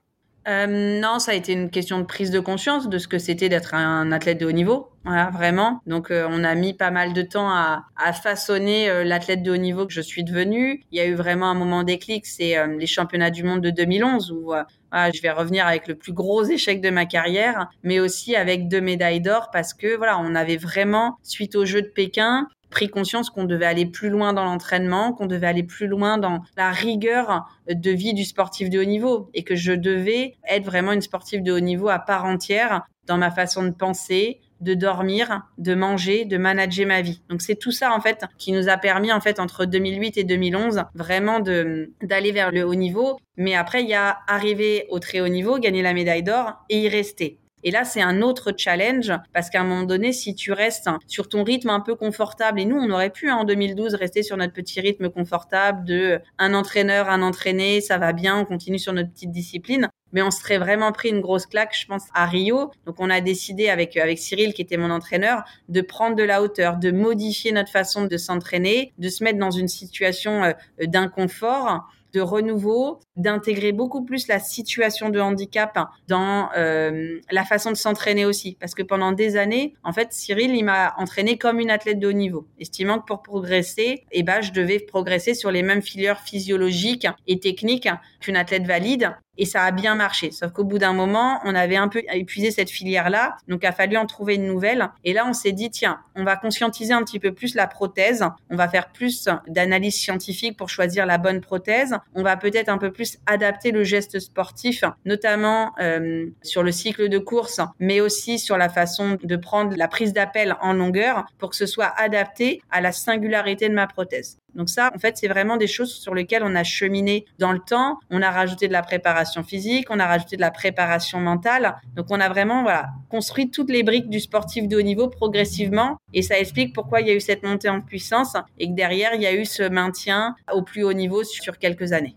Euh, non, ça a été une question de prise de conscience de ce que c'était d'être un athlète de haut niveau. Voilà, vraiment. Donc, euh, on a mis pas mal de temps à, à façonner euh, l'athlète de haut niveau que je suis devenue. Il y a eu vraiment un moment déclic, c'est euh, les championnats du monde de 2011 où je vais revenir avec le plus gros échec de ma carrière, mais aussi avec deux médailles d'or parce que voilà, on avait vraiment suite aux Jeux de Pékin pris conscience qu'on devait aller plus loin dans l'entraînement, qu'on devait aller plus loin dans la rigueur de vie du sportif de haut niveau et que je devais être vraiment une sportive de haut niveau à part entière dans ma façon de penser, de dormir, de manger, de manager ma vie. Donc c'est tout ça en fait qui nous a permis en fait entre 2008 et 2011 vraiment de d'aller vers le haut niveau. Mais après il y a arriver au très haut niveau, gagner la médaille d'or et y rester. Et là, c'est un autre challenge parce qu'à un moment donné, si tu restes sur ton rythme un peu confortable, et nous, on aurait pu hein, en 2012 rester sur notre petit rythme confortable de un entraîneur, un entraîné, ça va bien, on continue sur notre petite discipline. Mais on serait vraiment pris une grosse claque, je pense, à Rio. Donc, on a décidé avec avec Cyril, qui était mon entraîneur, de prendre de la hauteur, de modifier notre façon de s'entraîner, de se mettre dans une situation euh, d'inconfort de renouveau, d'intégrer beaucoup plus la situation de handicap dans euh, la façon de s'entraîner aussi. Parce que pendant des années, en fait, Cyril, il m'a entraîné comme une athlète de haut niveau, estimant que pour progresser, eh ben, je devais progresser sur les mêmes filières physiologiques et techniques qu'une athlète valide. Et ça a bien marché. Sauf qu'au bout d'un moment, on avait un peu épuisé cette filière-là. Donc, il a fallu en trouver une nouvelle. Et là, on s'est dit, tiens, on va conscientiser un petit peu plus la prothèse. On va faire plus d'analyse scientifique pour choisir la bonne prothèse. On va peut-être un peu plus adapter le geste sportif, notamment euh, sur le cycle de course, mais aussi sur la façon de prendre la prise d'appel en longueur pour que ce soit adapté à la singularité de ma prothèse. Donc ça, en fait, c'est vraiment des choses sur lesquelles on a cheminé dans le temps. On a rajouté de la préparation physique, on a rajouté de la préparation mentale. Donc on a vraiment voilà, construit toutes les briques du sportif de haut niveau progressivement. Et ça explique pourquoi il y a eu cette montée en puissance et que derrière, il y a eu ce maintien au plus haut niveau sur quelques années.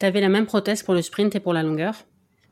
Tu avais la même prothèse pour le sprint et pour la longueur?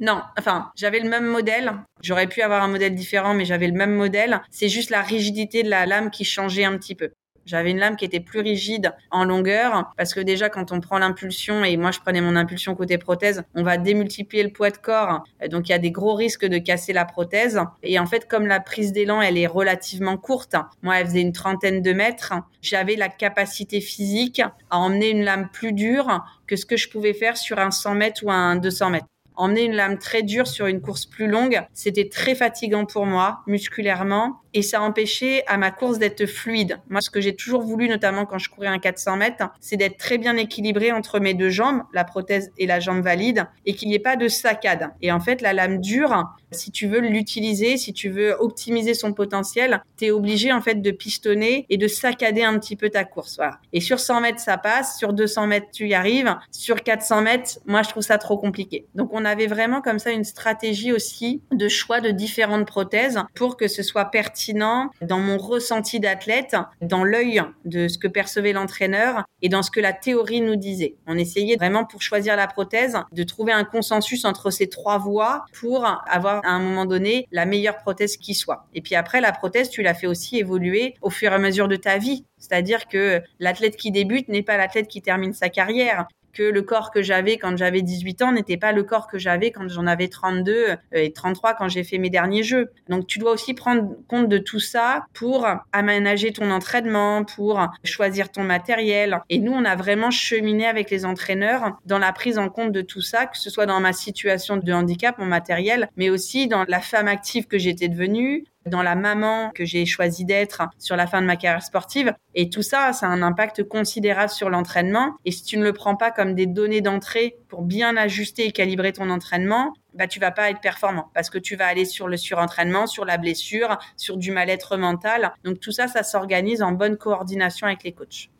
Non, enfin, j'avais le même modèle. J'aurais pu avoir un modèle différent, mais j'avais le même modèle. C'est juste la rigidité de la lame qui changeait un petit peu. J'avais une lame qui était plus rigide en longueur parce que déjà quand on prend l'impulsion et moi je prenais mon impulsion côté prothèse, on va démultiplier le poids de corps. Donc il y a des gros risques de casser la prothèse. Et en fait comme la prise d'élan elle est relativement courte, moi elle faisait une trentaine de mètres, j'avais la capacité physique à emmener une lame plus dure que ce que je pouvais faire sur un 100 mètres ou un 200 mètres. Emmener une lame très dure sur une course plus longue, c'était très fatigant pour moi, musculairement, et ça empêchait à ma course d'être fluide. Moi, ce que j'ai toujours voulu, notamment quand je courais un 400 mètres, c'est d'être très bien équilibré entre mes deux jambes, la prothèse et la jambe valide, et qu'il n'y ait pas de saccade. Et en fait, la lame dure, si tu veux l'utiliser, si tu veux optimiser son potentiel, tu es obligé en fait de pistonner et de saccader un petit peu ta course. Et sur 100 mètres, ça passe. Sur 200 mètres, tu y arrives. Sur 400 mètres, moi, je trouve ça trop compliqué. Donc, on on avait vraiment comme ça une stratégie aussi de choix de différentes prothèses pour que ce soit pertinent dans mon ressenti d'athlète, dans l'œil de ce que percevait l'entraîneur et dans ce que la théorie nous disait. On essayait vraiment pour choisir la prothèse de trouver un consensus entre ces trois voies pour avoir à un moment donné la meilleure prothèse qui soit. Et puis après, la prothèse, tu l'as fait aussi évoluer au fur et à mesure de ta vie. C'est-à-dire que l'athlète qui débute n'est pas l'athlète qui termine sa carrière que le corps que j'avais quand j'avais 18 ans n'était pas le corps que j'avais quand j'en avais 32 euh, et 33 quand j'ai fait mes derniers jeux. Donc tu dois aussi prendre compte de tout ça pour aménager ton entraînement, pour choisir ton matériel. Et nous, on a vraiment cheminé avec les entraîneurs dans la prise en compte de tout ça, que ce soit dans ma situation de handicap, mon matériel, mais aussi dans la femme active que j'étais devenue, dans la maman que j'ai choisi d'être sur la fin de ma carrière sportive. Et tout ça, ça a un impact considérable sur l'entraînement. Et si tu ne le prends pas comme des données d'entrée pour bien ajuster et calibrer ton entraînement, bah, tu vas pas être performant parce que tu vas aller sur le surentraînement, sur la blessure, sur du mal-être mental. Donc tout ça, ça s'organise en bonne coordination avec les coachs.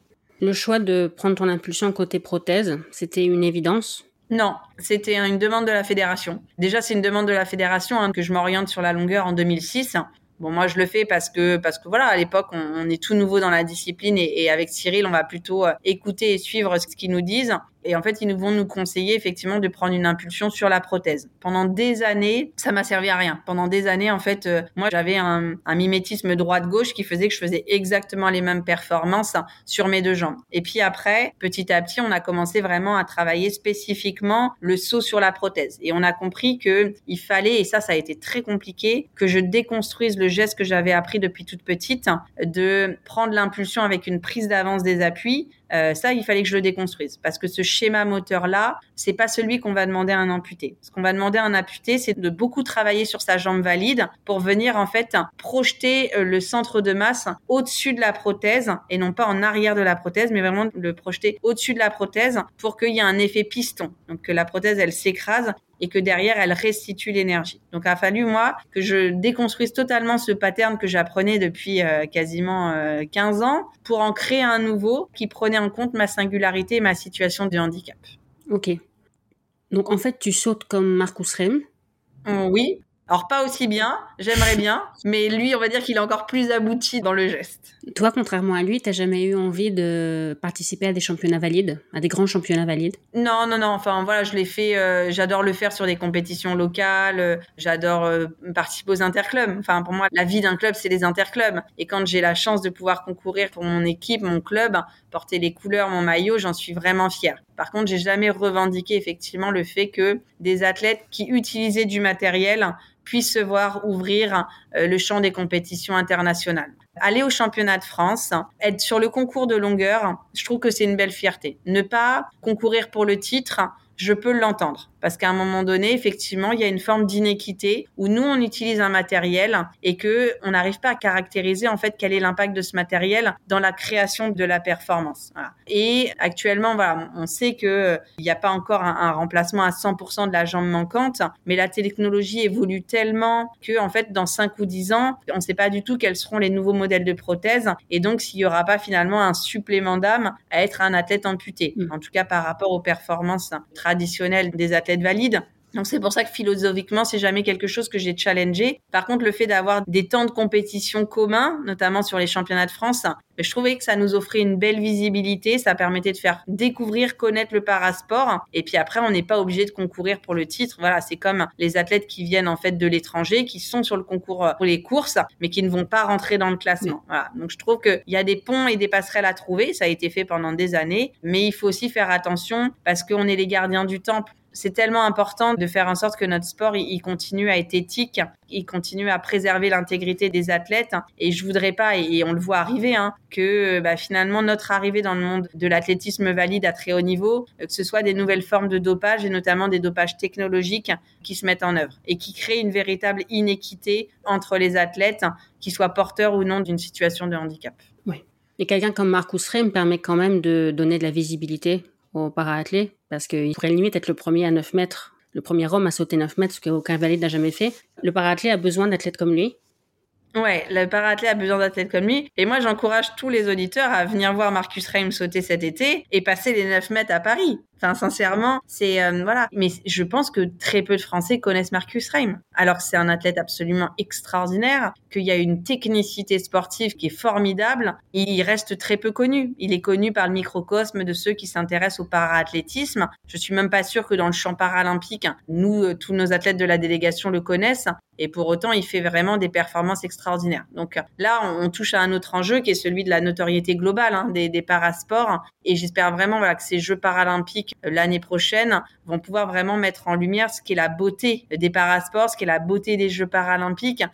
Le choix de prendre ton impulsion côté prothèse, c'était une évidence? Non, c'était une demande de la fédération. Déjà, c'est une demande de la fédération hein, que je m'oriente sur la longueur en 2006. Bon, moi, je le fais parce que, parce que voilà, à l'époque, on, est tout nouveau dans la discipline et, avec Cyril, on va plutôt euh, écouter et suivre ce qu'ils nous disent. Et en fait, ils vont nous conseiller effectivement de prendre une impulsion sur la prothèse. Pendant des années, ça m'a servi à rien. Pendant des années, en fait, euh, moi, j'avais un, un mimétisme droite-gauche qui faisait que je faisais exactement les mêmes performances sur mes deux jambes. Et puis après, petit à petit, on a commencé vraiment à travailler spécifiquement le saut sur la prothèse. Et on a compris que il fallait, et ça, ça a été très compliqué, que je déconstruise le geste que j'avais appris depuis toute petite, de prendre l'impulsion avec une prise d'avance des appuis, euh, ça, il fallait que je le déconstruise parce que ce schéma moteur-là, c'est pas celui qu'on va demander à un amputé. Ce qu'on va demander à un amputé, c'est de beaucoup travailler sur sa jambe valide pour venir en fait projeter euh, le centre de masse au-dessus de la prothèse et non pas en arrière de la prothèse, mais vraiment le projeter au-dessus de la prothèse pour qu'il y ait un effet piston. Donc que la prothèse, elle s'écrase et que derrière, elle restitue l'énergie. Donc, il a fallu, moi, que je déconstruise totalement ce pattern que j'apprenais depuis euh, quasiment 15 euh, ans pour en créer un nouveau qui prenait en compte ma singularité et ma situation de handicap. Ok. Donc, en fait, tu sautes comme Marcus Rem Oui, Alors pas aussi bien, j'aimerais bien, mais lui, on va dire qu'il est encore plus abouti dans le geste. Toi, contrairement à lui, t'as jamais eu envie de participer à des championnats valides, à des grands championnats valides? Non, non, non. Enfin voilà, je l'ai fait. Euh, j'adore le faire sur des compétitions locales. Euh, j'adore euh, participer aux interclubs. Enfin pour moi, la vie d'un club, c'est les interclubs. Et quand j'ai la chance de pouvoir concourir pour mon équipe, mon club, porter les couleurs, mon maillot, j'en suis vraiment fière. Par contre, j'ai jamais revendiqué effectivement le fait que des athlètes qui utilisaient du matériel puissent se voir ouvrir le champ des compétitions internationales aller au championnat de France, être sur le concours de longueur, je trouve que c'est une belle fierté. Ne pas concourir pour le titre, je peux l'entendre. Parce qu'à un moment donné, effectivement, il y a une forme d'inéquité où nous, on utilise un matériel et que on n'arrive pas à caractériser en fait quel est l'impact de ce matériel dans la création de la performance. Et actuellement, voilà, on sait que euh, il n'y a pas encore un, remplacement à 100% de la jambe manquante, mais la technologie évolue tellement que en fait, dans 5 ou 10 ans, on ne sait pas du tout quels seront les nouveaux modèles de prothèses et donc s'il y aura pas finalement un supplément d'âme à être un athlète amputé. Mm. En tout cas, par rapport aux performances traditionnelles des athlètes valide. Donc c'est pour ça que philosophiquement, c'est jamais quelque chose que j'ai challengé. Par contre, le fait d'avoir des temps de compétition communs, notamment sur les championnats de France, je trouvais que ça nous offrait une belle visibilité, ça permettait de faire découvrir, connaître le parasport. Et puis après, on n'est pas obligé de concourir pour le titre. Voilà, c'est comme les athlètes qui viennent en fait de l'étranger, qui sont sur le concours pour les courses, mais qui ne vont pas rentrer dans le classement. Voilà. Donc je trouve qu'il y a des ponts et des passerelles à trouver. Ça a été fait pendant des années, mais il faut aussi faire attention parce qu'on est les gardiens du temple c'est tellement important de faire en sorte que notre sport il, continue à être éthique, il continue à préserver l'intégrité des athlètes. Et je voudrais pas, et, on le voit arriver, hein, que bah, finalement notre arrivée dans le monde de l'athlétisme valide à très haut niveau, euh, que ce soit des nouvelles formes de dopage et notamment des dopages technologiques qui se mettent en œuvre et qui créent une véritable inéquité entre les athlètes, qu'ils soient porteurs ou non d'une situation de handicap. Oui. Et quelqu'un comme Marcus Rey me permet quand même de donner de la visibilité aux para-athlètes parce qu'il pourrait limite être le premier à 9 mètres, le premier homme à sauter 9 mètres, ce qu'aucun valide n'a jamais fait. Le para-athlète a besoin d'athlètes comme lui. Ouais, le para-athlète a besoin d'athlètes comme lui. Et moi, j'encourage tous les auditeurs à venir voir Marcus Reim sauter cet été et passer les 9 mètres à Paris. Enfin, sincèrement, c'est euh, voilà. Mais je pense que très peu de Français connaissent Marcus Reim. Alors c'est un athlète absolument extraordinaire, qu'il y a une technicité sportive qui est formidable. Il reste très peu connu. Il est connu par le microcosme de ceux qui s'intéressent au para-athlétisme. Je suis même pas sûre que dans le champ paralympique, nous, euh, tous nos athlètes de la délégation le connaissent. Et pour autant, il fait vraiment des performances extraordinaires. Donc là, on, touche à un autre enjeu qui est celui de la notoriété globale hein, des, des parasports. Et j'espère vraiment voilà, que ces Jeux paralympiques l'année prochaine vont pouvoir vraiment mettre en lumière ce qui est la beauté des parasports, ce qui est la beauté des Jeux paralympiques.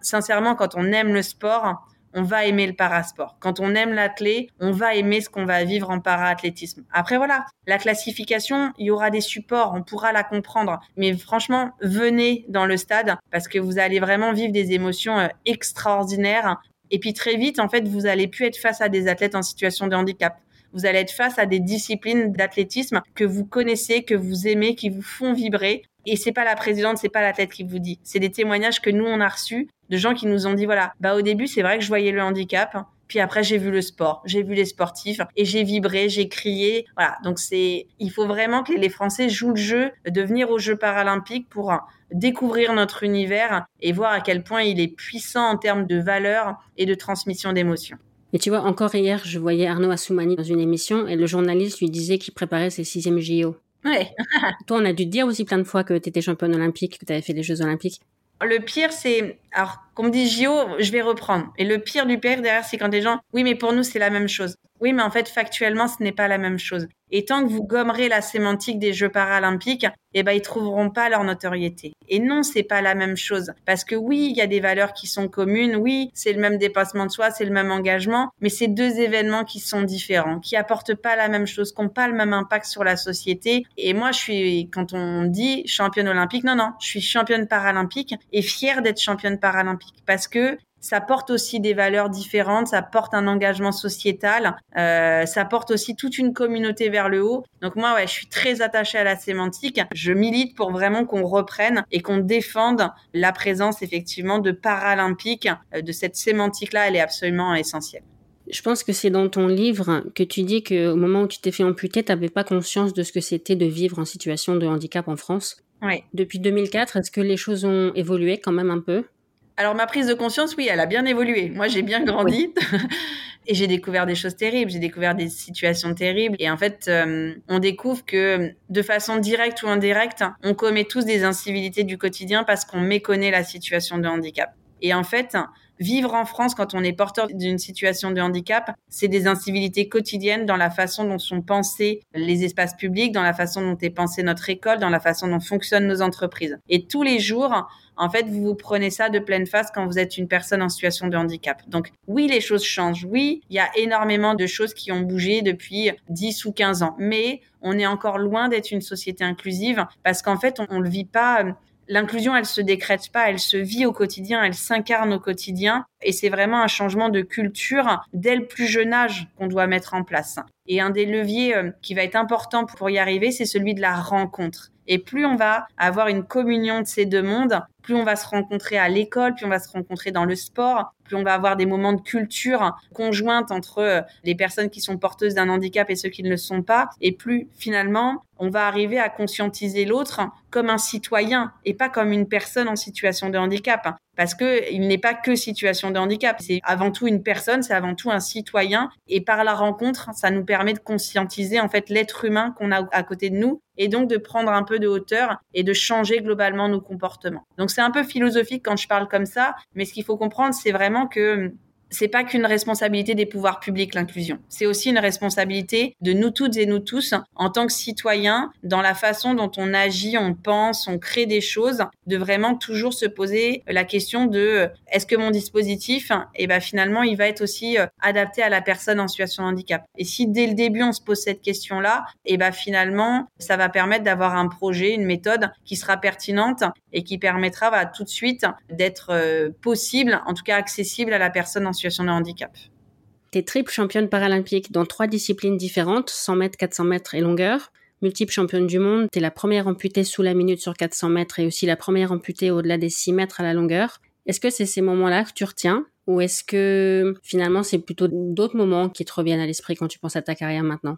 sincèrement, quand on aime le sport, on va aimer le parasport. Quand on aime l'athlète, on va aimer ce qu'on va vivre en paraathlétisme. Après voilà, la classification, il y aura des supports, on pourra la comprendre. Mais franchement, venez dans le stade parce que vous allez vraiment vivre des émotions euh, extraordinaires. Et puis très vite, en fait, vous allez plus être face à des athlètes en situation de handicap vous allez être face à des disciplines d'athlétisme que vous connaissez, que vous aimez, qui vous font vibrer. Et c'est pas la présidente, c'est pas l'athlète qui vous dit. C'est des témoignages que nous on a reçus de gens qui nous ont dit voilà, bah au début c'est vrai que je voyais le handicap, puis après j'ai vu le sport, j'ai vu les sportifs et j'ai vibré, j'ai crié. Voilà, donc c'est il faut vraiment que les Français jouent le jeu de venir aux Jeux paralympiques pour découvrir notre univers et voir à quel point il est puissant en termes de valeur et de transmission d'émotions. Et tu vois, encore hier, je voyais Arnaud Assoumani dans une émission et le journaliste lui disait qu'il préparait ses sixièmes JO. Ouais. *laughs* Toi, on a dû te dire aussi plein de fois que tu étais championne olympique, que tu avais fait les Jeux olympiques. Le pire, c'est, alors, qu'on me dit JO, je vais reprendre. Et le pire du pire derrière, c'est quand des gens, oui, mais pour nous, c'est la même chose. Oui, mais en fait, factuellement, ce n'est pas la même chose. Et tant que vous gommerez la sémantique des Jeux paralympiques, eh ben, ils trouveront pas leur notoriété. Et non, c'est pas la même chose. Parce que oui, il y a des valeurs qui sont communes. Oui, c'est le même dépassement de soi, c'est le même engagement. Mais c'est deux événements qui sont différents, qui apportent pas la même chose, qui n'ont pas le même impact sur la société. Et moi, je suis, quand on dit championne olympique, non, non, je suis championne paralympique et fière d'être championne paralympique parce que ça porte aussi des valeurs différentes, ça porte un engagement sociétal, euh, ça porte aussi toute une communauté vers le haut. Donc moi, ouais, je suis très attachée à la sémantique. Je milite pour vraiment qu'on reprenne et qu'on défende la présence effectivement de paralympiques, euh, de cette sémantique-là, elle est absolument essentielle. Je pense que c'est dans ton livre que tu dis qu'au moment où tu t'es fait amputer, tu n'avais pas conscience de ce que c'était de vivre en situation de handicap en France. Oui. Depuis 2004, est-ce que les choses ont évolué quand même un peu? Alors ma prise de conscience, oui, elle a bien évolué. Moi, j'ai bien grandi *laughs* et j'ai découvert des choses terribles, j'ai découvert des situations terribles. Et en fait, euh, on découvre que de façon directe ou indirecte, on commet tous des incivilités du quotidien parce qu'on méconnaît la situation de handicap. Et en fait, vivre en France quand on est porteur d'une situation de handicap, c'est des incivilités quotidiennes dans la façon dont sont pensés les espaces publics, dans la façon dont est pensée notre école, dans la façon dont fonctionnent nos entreprises. Et tous les jours, en fait, vous vous prenez ça de pleine face quand vous êtes une personne en situation de handicap. Donc oui, les choses changent. Oui, il y a énormément de choses qui ont bougé depuis 10 ou 15 ans. Mais on est encore loin d'être une société inclusive parce qu'en fait, on ne le vit pas L'inclusion, elle se décrète pas, elle se vit au quotidien, elle s'incarne au quotidien. Et c'est vraiment un changement de culture dès le plus jeune âge qu'on doit mettre en place. Et un des leviers euh, qui va être important pour y arriver, c'est celui de la rencontre. Et plus on va avoir une communion de ces deux mondes, plus on va se rencontrer à l'école, plus on va se rencontrer dans le sport, plus on va avoir des moments de culture conjointe entre euh, les personnes qui sont porteuses d'un handicap et ceux qui ne le sont pas, et plus finalement on va arriver à conscientiser l'autre comme un citoyen et pas comme une personne en situation de handicap parce que il n'est pas que situation de handicap. C'est avant tout une personne, c'est avant tout un citoyen. Et par la rencontre, ça nous permet de conscientiser en fait l'être humain qu'on a à côté de nous et donc de prendre un peu de hauteur et de changer globalement nos comportements. Donc c'est un peu philosophique quand je parle comme ça, mais ce qu'il faut comprendre, c'est vraiment que c'est pas qu'une responsabilité des pouvoirs publics l'inclusion. C'est aussi une responsabilité de nous toutes et nous tous en tant que citoyens dans la façon dont on agit, on pense, on crée des choses, de vraiment toujours se poser la question de est-ce que mon dispositif, eh ben finalement, il va être aussi euh, adapté à la personne en situation de handicap? Et si dès le début on se pose cette question-là, eh ben finalement, ça va permettre d'avoir un projet, une méthode qui sera pertinente et qui permettra bah, tout de suite d'être euh, possible, en tout cas accessible à la personne en situation de handicap. Tu es triple championne paralympique dans trois disciplines différentes, 100 mètres, 400 mètres et longueur. Multiple championne du monde, tu es la première amputée sous la minute sur 400 mètres et aussi la première amputée au-delà des 6 mètres à la longueur. Est-ce que c'est ces moments-là que tu retiens ou est-ce que finalement c'est plutôt d'autres moments qui te reviennent à l'esprit quand tu penses à ta carrière maintenant?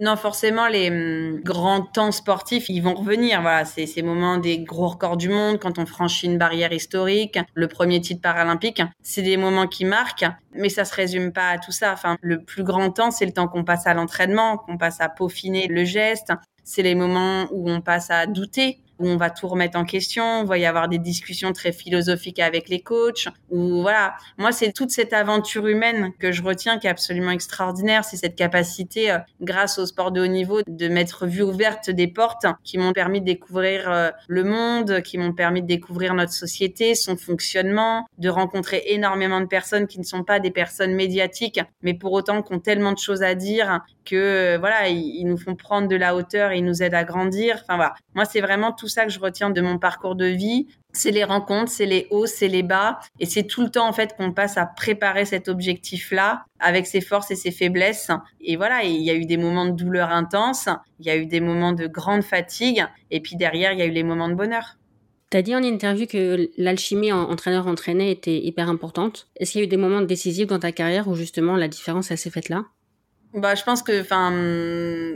Non, forcément, les hum, grands temps sportifs, ils vont revenir. Voilà, c'est ces moments des gros records du monde, quand on franchit une barrière historique, le premier titre paralympique. C'est des moments qui marquent, mais ça se résume pas à tout ça. Enfin, le plus grand temps, c'est le temps qu'on passe à l'entraînement, qu'on passe à peaufiner le geste. C'est les moments où on passe à douter, où on va tout remettre en question, il va y avoir des discussions très philosophiques avec les coachs, ou voilà. Moi, c'est toute cette aventure humaine que je retiens qui est absolument extraordinaire. C'est cette capacité, euh, grâce au sport de haut niveau, de mettre vue ouverte des portes qui m'ont permis de découvrir euh, le monde, qui m'ont permis de découvrir notre société, son fonctionnement, de rencontrer énormément de personnes qui ne sont pas des personnes médiatiques, mais pour autant qui ont tellement de choses à dire que euh, voilà, ils, nous font prendre de la hauteur ils nous aident à grandir. Enfin voilà, moi c'est vraiment tout ça que je retiens de mon parcours de vie. C'est les rencontres, c'est les hauts, c'est les bas. Et c'est tout le temps, en fait, qu'on passe à préparer cet objectif-là avec ses forces et ses faiblesses. Et voilà, il y a eu des moments de douleur intense, il y a eu des moments de grande fatigue. Et puis derrière, il y a eu les moments de bonheur. Tu as dit en interview que l'alchimie entraîneur-entraîné était hyper importante. Est-ce qu'il y a eu des moments décisifs dans ta carrière où justement la différence, s'est faite là? Bah, je pense que, enfin,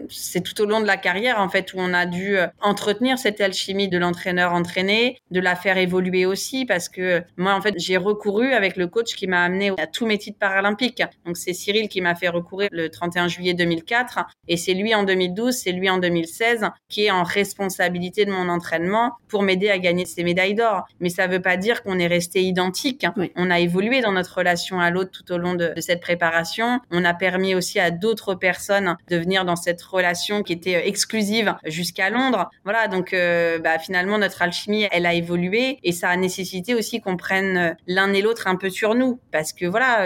c'est tout au long de la carrière en fait où on a dû euh, entretenir cette alchimie de l'entraîneur entraîné, de la faire évoluer aussi, parce que moi en fait j'ai recouru avec le coach qui m'a amené à tous mes titres paralympiques. Donc c'est Cyril qui m'a fait recourir le 31 juillet 2004, et c'est lui en 2012, c'est lui en 2016 qui est en responsabilité de mon entraînement pour m'aider à gagner ces médailles d'or. Mais ça veut pas dire qu'on est resté identique. On a évolué dans notre relation à l'autre tout au long de, de cette préparation. On a permis aussi à d'autres personnes de venir dans cette relation qui était euh, exclusive jusqu'à Londres. Voilà, donc euh, bah, finalement notre alchimie, elle a évolué et ça a nécessité aussi qu'on prenne euh, l'un et l'autre un peu sur nous parce que voilà,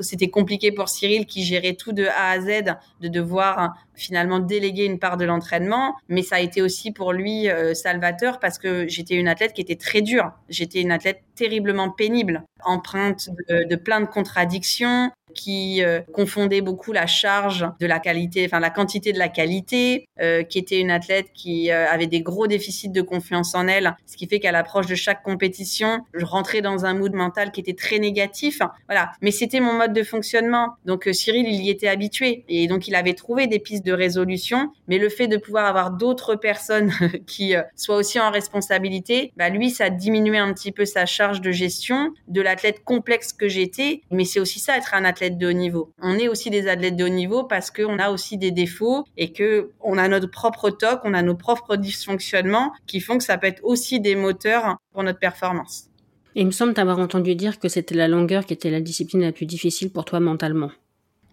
c'était compliqué pour Cyril qui gérait tout de A à Z de devoir finalement déléguer une part de l'entraînement, mais ça a été aussi pour lui salvateur parce que j'étais une athlète qui était très dure. J'étais une athlète terriblement pénible, empreinte de, plein de contradictions, qui euh, confondait beaucoup la charge de la qualité, enfin la quantité de la qualité, euh, qui était une athlète qui euh, avait des gros déficits de confiance en elle, ce qui fait qu'à l'approche de chaque compétition, je rentrais dans un mood mental qui était très négatif. Voilà, mais c'était mon mode de fonctionnement. Donc Cyril, il y était habitué et donc il avait trouvé des pistes de résolution, mais le fait de pouvoir avoir d'autres personnes *laughs* qui soient aussi en responsabilité, bah lui, ça diminuait un petit peu sa charge de gestion de l'athlète complexe que j'étais. Mais c'est aussi ça, être un athlète de haut niveau. On est aussi des athlètes de haut niveau parce qu'on a aussi des défauts et que on a notre propre toc, on a nos propres dysfonctionnements qui font que ça peut être aussi des moteurs pour notre performance. Et il me semble t'avoir entendu dire que c'était la longueur qui était la discipline la plus difficile pour toi mentalement.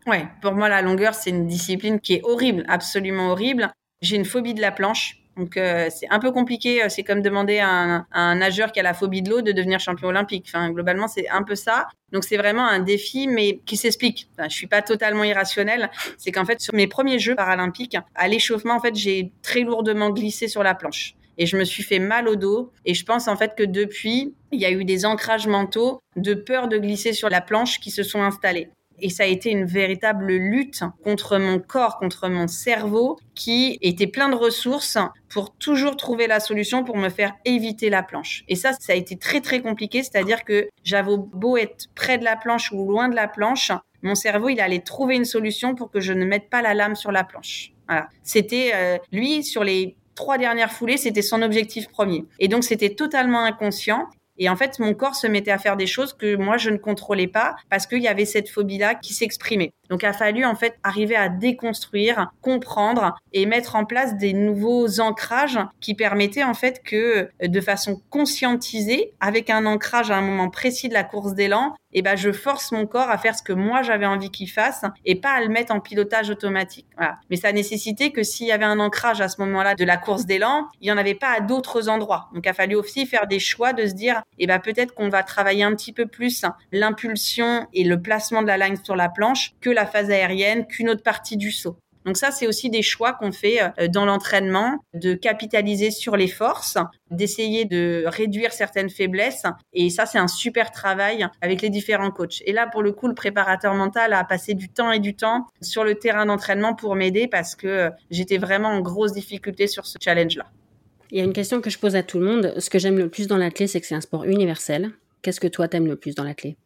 Ouais, pour moi la longueur c'est une discipline qui est horrible, absolument horrible. J'ai une phobie de la planche. Donc euh, c'est un peu compliqué. Euh, c'est comme demander à un, nageur qui a la phobie de l'eau de devenir champion olympique. Enfin globalement c'est un peu ça. Donc c'est vraiment un défi, mais qui s'explique. Enfin, je suis pas totalement irrationnelle. C'est qu'en fait sur mes premiers Jeux paralympiques, à l'échauffement en fait j'ai très lourdement glissé sur la planche et je me suis fait mal au dos. Et je pense en fait que depuis, il y a eu des ancrages mentaux de peur de glisser sur la planche qui se sont installés. Et ça a été une véritable lutte contre mon corps, contre mon cerveau, qui était plein de ressources pour toujours trouver la solution pour me faire éviter la planche. Et ça, ça a été très très compliqué, c'est-à-dire que j'avais beau être près de la planche ou loin de la planche, mon cerveau, il allait trouver une solution pour que je ne mette pas la lame sur la planche. Voilà. C'était euh, lui sur les trois dernières foulées, c'était son objectif premier. Et donc c'était totalement inconscient. Et en fait, mon corps se mettait à faire des choses que moi, je ne contrôlais pas parce qu'il y avait cette phobie-là qui s'exprimait. Donc, il a fallu en fait arriver à déconstruire, comprendre et mettre en place des nouveaux ancrages qui permettaient en fait que de façon conscientisée, avec un ancrage à un moment précis de la course d'élan, eh ben je force mon corps à faire ce que moi j'avais envie qu'il fasse et pas à le mettre en pilotage automatique. Voilà. Mais ça nécessitait que s'il y avait un ancrage à ce moment-là de la course d'élan, il y en avait pas à d'autres endroits. Donc il a fallu aussi faire des choix de se dire eh ben peut-être qu'on va travailler un petit peu plus l'impulsion et le placement de la ligne sur la planche que la phase aérienne, qu'une autre partie du saut. Donc ça, c'est aussi des choix qu'on fait euh, dans l'entraînement, de capitaliser sur les forces, d'essayer de réduire certaines faiblesses. Et ça, c'est un super travail avec les différents coachs. Et là, pour le coup, le préparateur mental a passé du temps et du temps sur le terrain d'entraînement pour m'aider parce que euh, j'étais vraiment en grosse difficulté sur ce challenge-là. Il y a une question que je pose à tout le monde. Ce que j'aime le plus dans l'athlète, c'est que c'est un sport universel. Qu'est-ce que toi t'aimes le plus dans l'athlète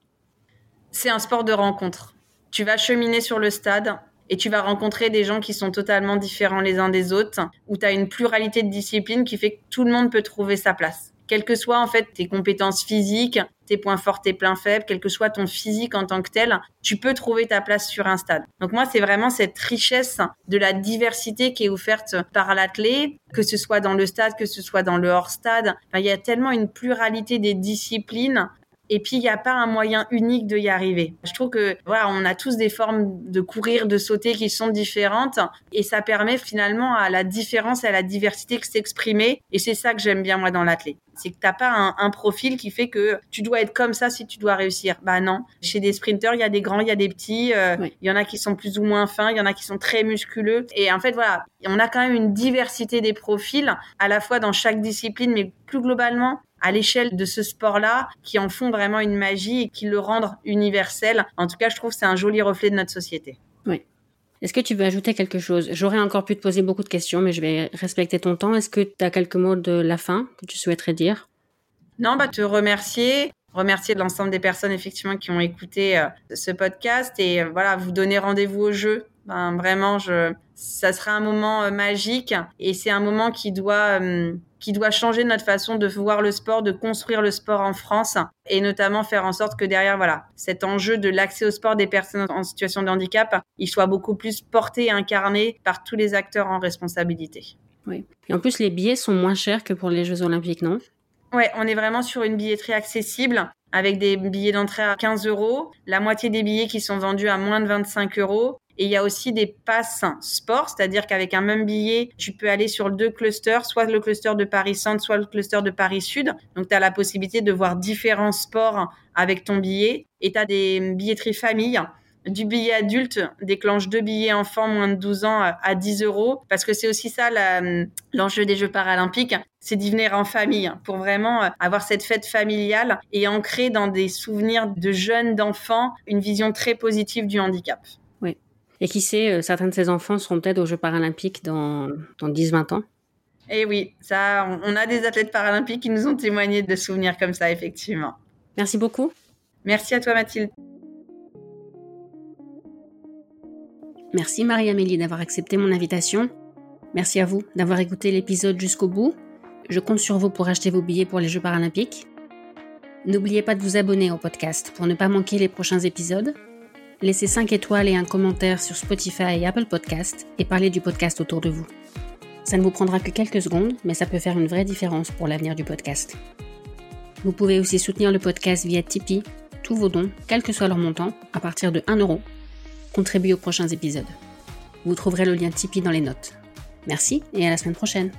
C'est un sport de rencontre. Tu vas cheminer sur le stade et tu vas rencontrer des gens qui sont totalement différents les uns des autres, où tu as une pluralité de disciplines qui fait que tout le monde peut trouver sa place. Quelles que soient en fait tes compétences physiques, tes points forts, tes points faibles, quel que soit ton physique en tant que tel, tu peux trouver ta place sur un stade. Donc moi, c'est vraiment cette richesse de la diversité qui est offerte par l'athlète, que ce soit dans le stade, que ce soit dans le hors-stade. il y a tellement une pluralité des disciplines et puis, il n'y a pas un moyen unique de y arriver. Je trouve que, voilà, on a tous des formes de courir, de sauter qui sont différentes. Et ça permet finalement à la différence et à la diversité de s'exprimer. Et c'est ça que j'aime bien, moi, dans l'athlète. C'est que t'as pas un, profil qui fait que tu dois être comme ça si tu dois réussir. Bah non. Chez des sprinteurs, il y a des grands, il y a des petits. Euh, il y en a qui sont plus ou moins fins, il y en a qui sont très musculeux. Et en fait, voilà, on a quand même une diversité des profils, à la fois dans chaque discipline, mais plus globalement, à l'échelle de ce sport-là qui en font vraiment une magie et qui le rendent universel. En tout cas, je trouve que c'est un joli reflet de notre société. Oui. Est-ce que tu veux ajouter quelque chose? J'aurais encore pu te poser beaucoup de questions, mais je vais respecter ton temps. Est-ce que tu as quelques mots de la fin que tu souhaiterais dire? Non, bah te remercier, remercier l'ensemble des personnes effectivement qui ont écouté euh, ce podcast et euh, voilà, vous donner rendez-vous au jeu. Ben, vraiment, je, ça sera un moment euh, magique et c'est un moment qui doit qui doit changer notre façon de voir le sport, de construire le sport en France et notamment faire en sorte que derrière, voilà, cet enjeu de l'accès au sport des personnes en situation de handicap, il soit beaucoup plus porté et incarné par tous les acteurs en responsabilité. Oui. Et en plus, les billets sont moins chers que pour les Jeux Olympiques, non? Ouais, on est vraiment sur une billetterie accessible avec des billets d'entrée à 15 euros, la moitié des billets qui sont vendus à moins de 25 euros et il y a aussi des passes sport, c'est-à-dire qu'avec un même billet, tu peux aller sur deux clusters, soit le cluster de Paris Centre, soit le cluster de Paris Sud. Donc, tu as la possibilité de voir différents sports avec ton billet. Et tu as des billetteries famille du billet adulte déclenche deux billets enfants moins de 12 ans à 10 euros parce que c'est aussi ça l'enjeu des Jeux paralympiques, c'est d'y venir en famille pour vraiment avoir cette fête familiale et ancrer dans des souvenirs de jeunes, d'enfants, une vision très positive du handicap. Oui. Et qui sait, euh, certains de ces enfants seront peut-être aux Jeux paralympiques dans, dans 10-20 ans. Et eh oui, ça, on a des athlètes paralympiques qui nous ont témoigné de souvenirs comme ça, effectivement. Merci beaucoup. Merci à toi, Mathilde. Merci Marie-Amélie d'avoir accepté mon invitation. Merci à vous d'avoir écouté l'épisode jusqu'au bout. Je compte sur vous pour acheter vos billets pour les Jeux paralympiques. N'oubliez pas de vous abonner au podcast pour ne pas manquer les prochains épisodes. Laissez 5 étoiles et un commentaire sur Spotify et Apple Podcast et parlez du podcast autour de vous. Ça ne vous prendra que quelques secondes, mais ça peut faire une vraie différence pour l'avenir du podcast. Vous pouvez aussi soutenir le podcast via Tipeee. Tous vos dons, quel que soit leur montant, à partir de 1 euro, contribuent aux prochains épisodes. Vous trouverez le lien Tipeee dans les notes. Merci et à la semaine prochaine.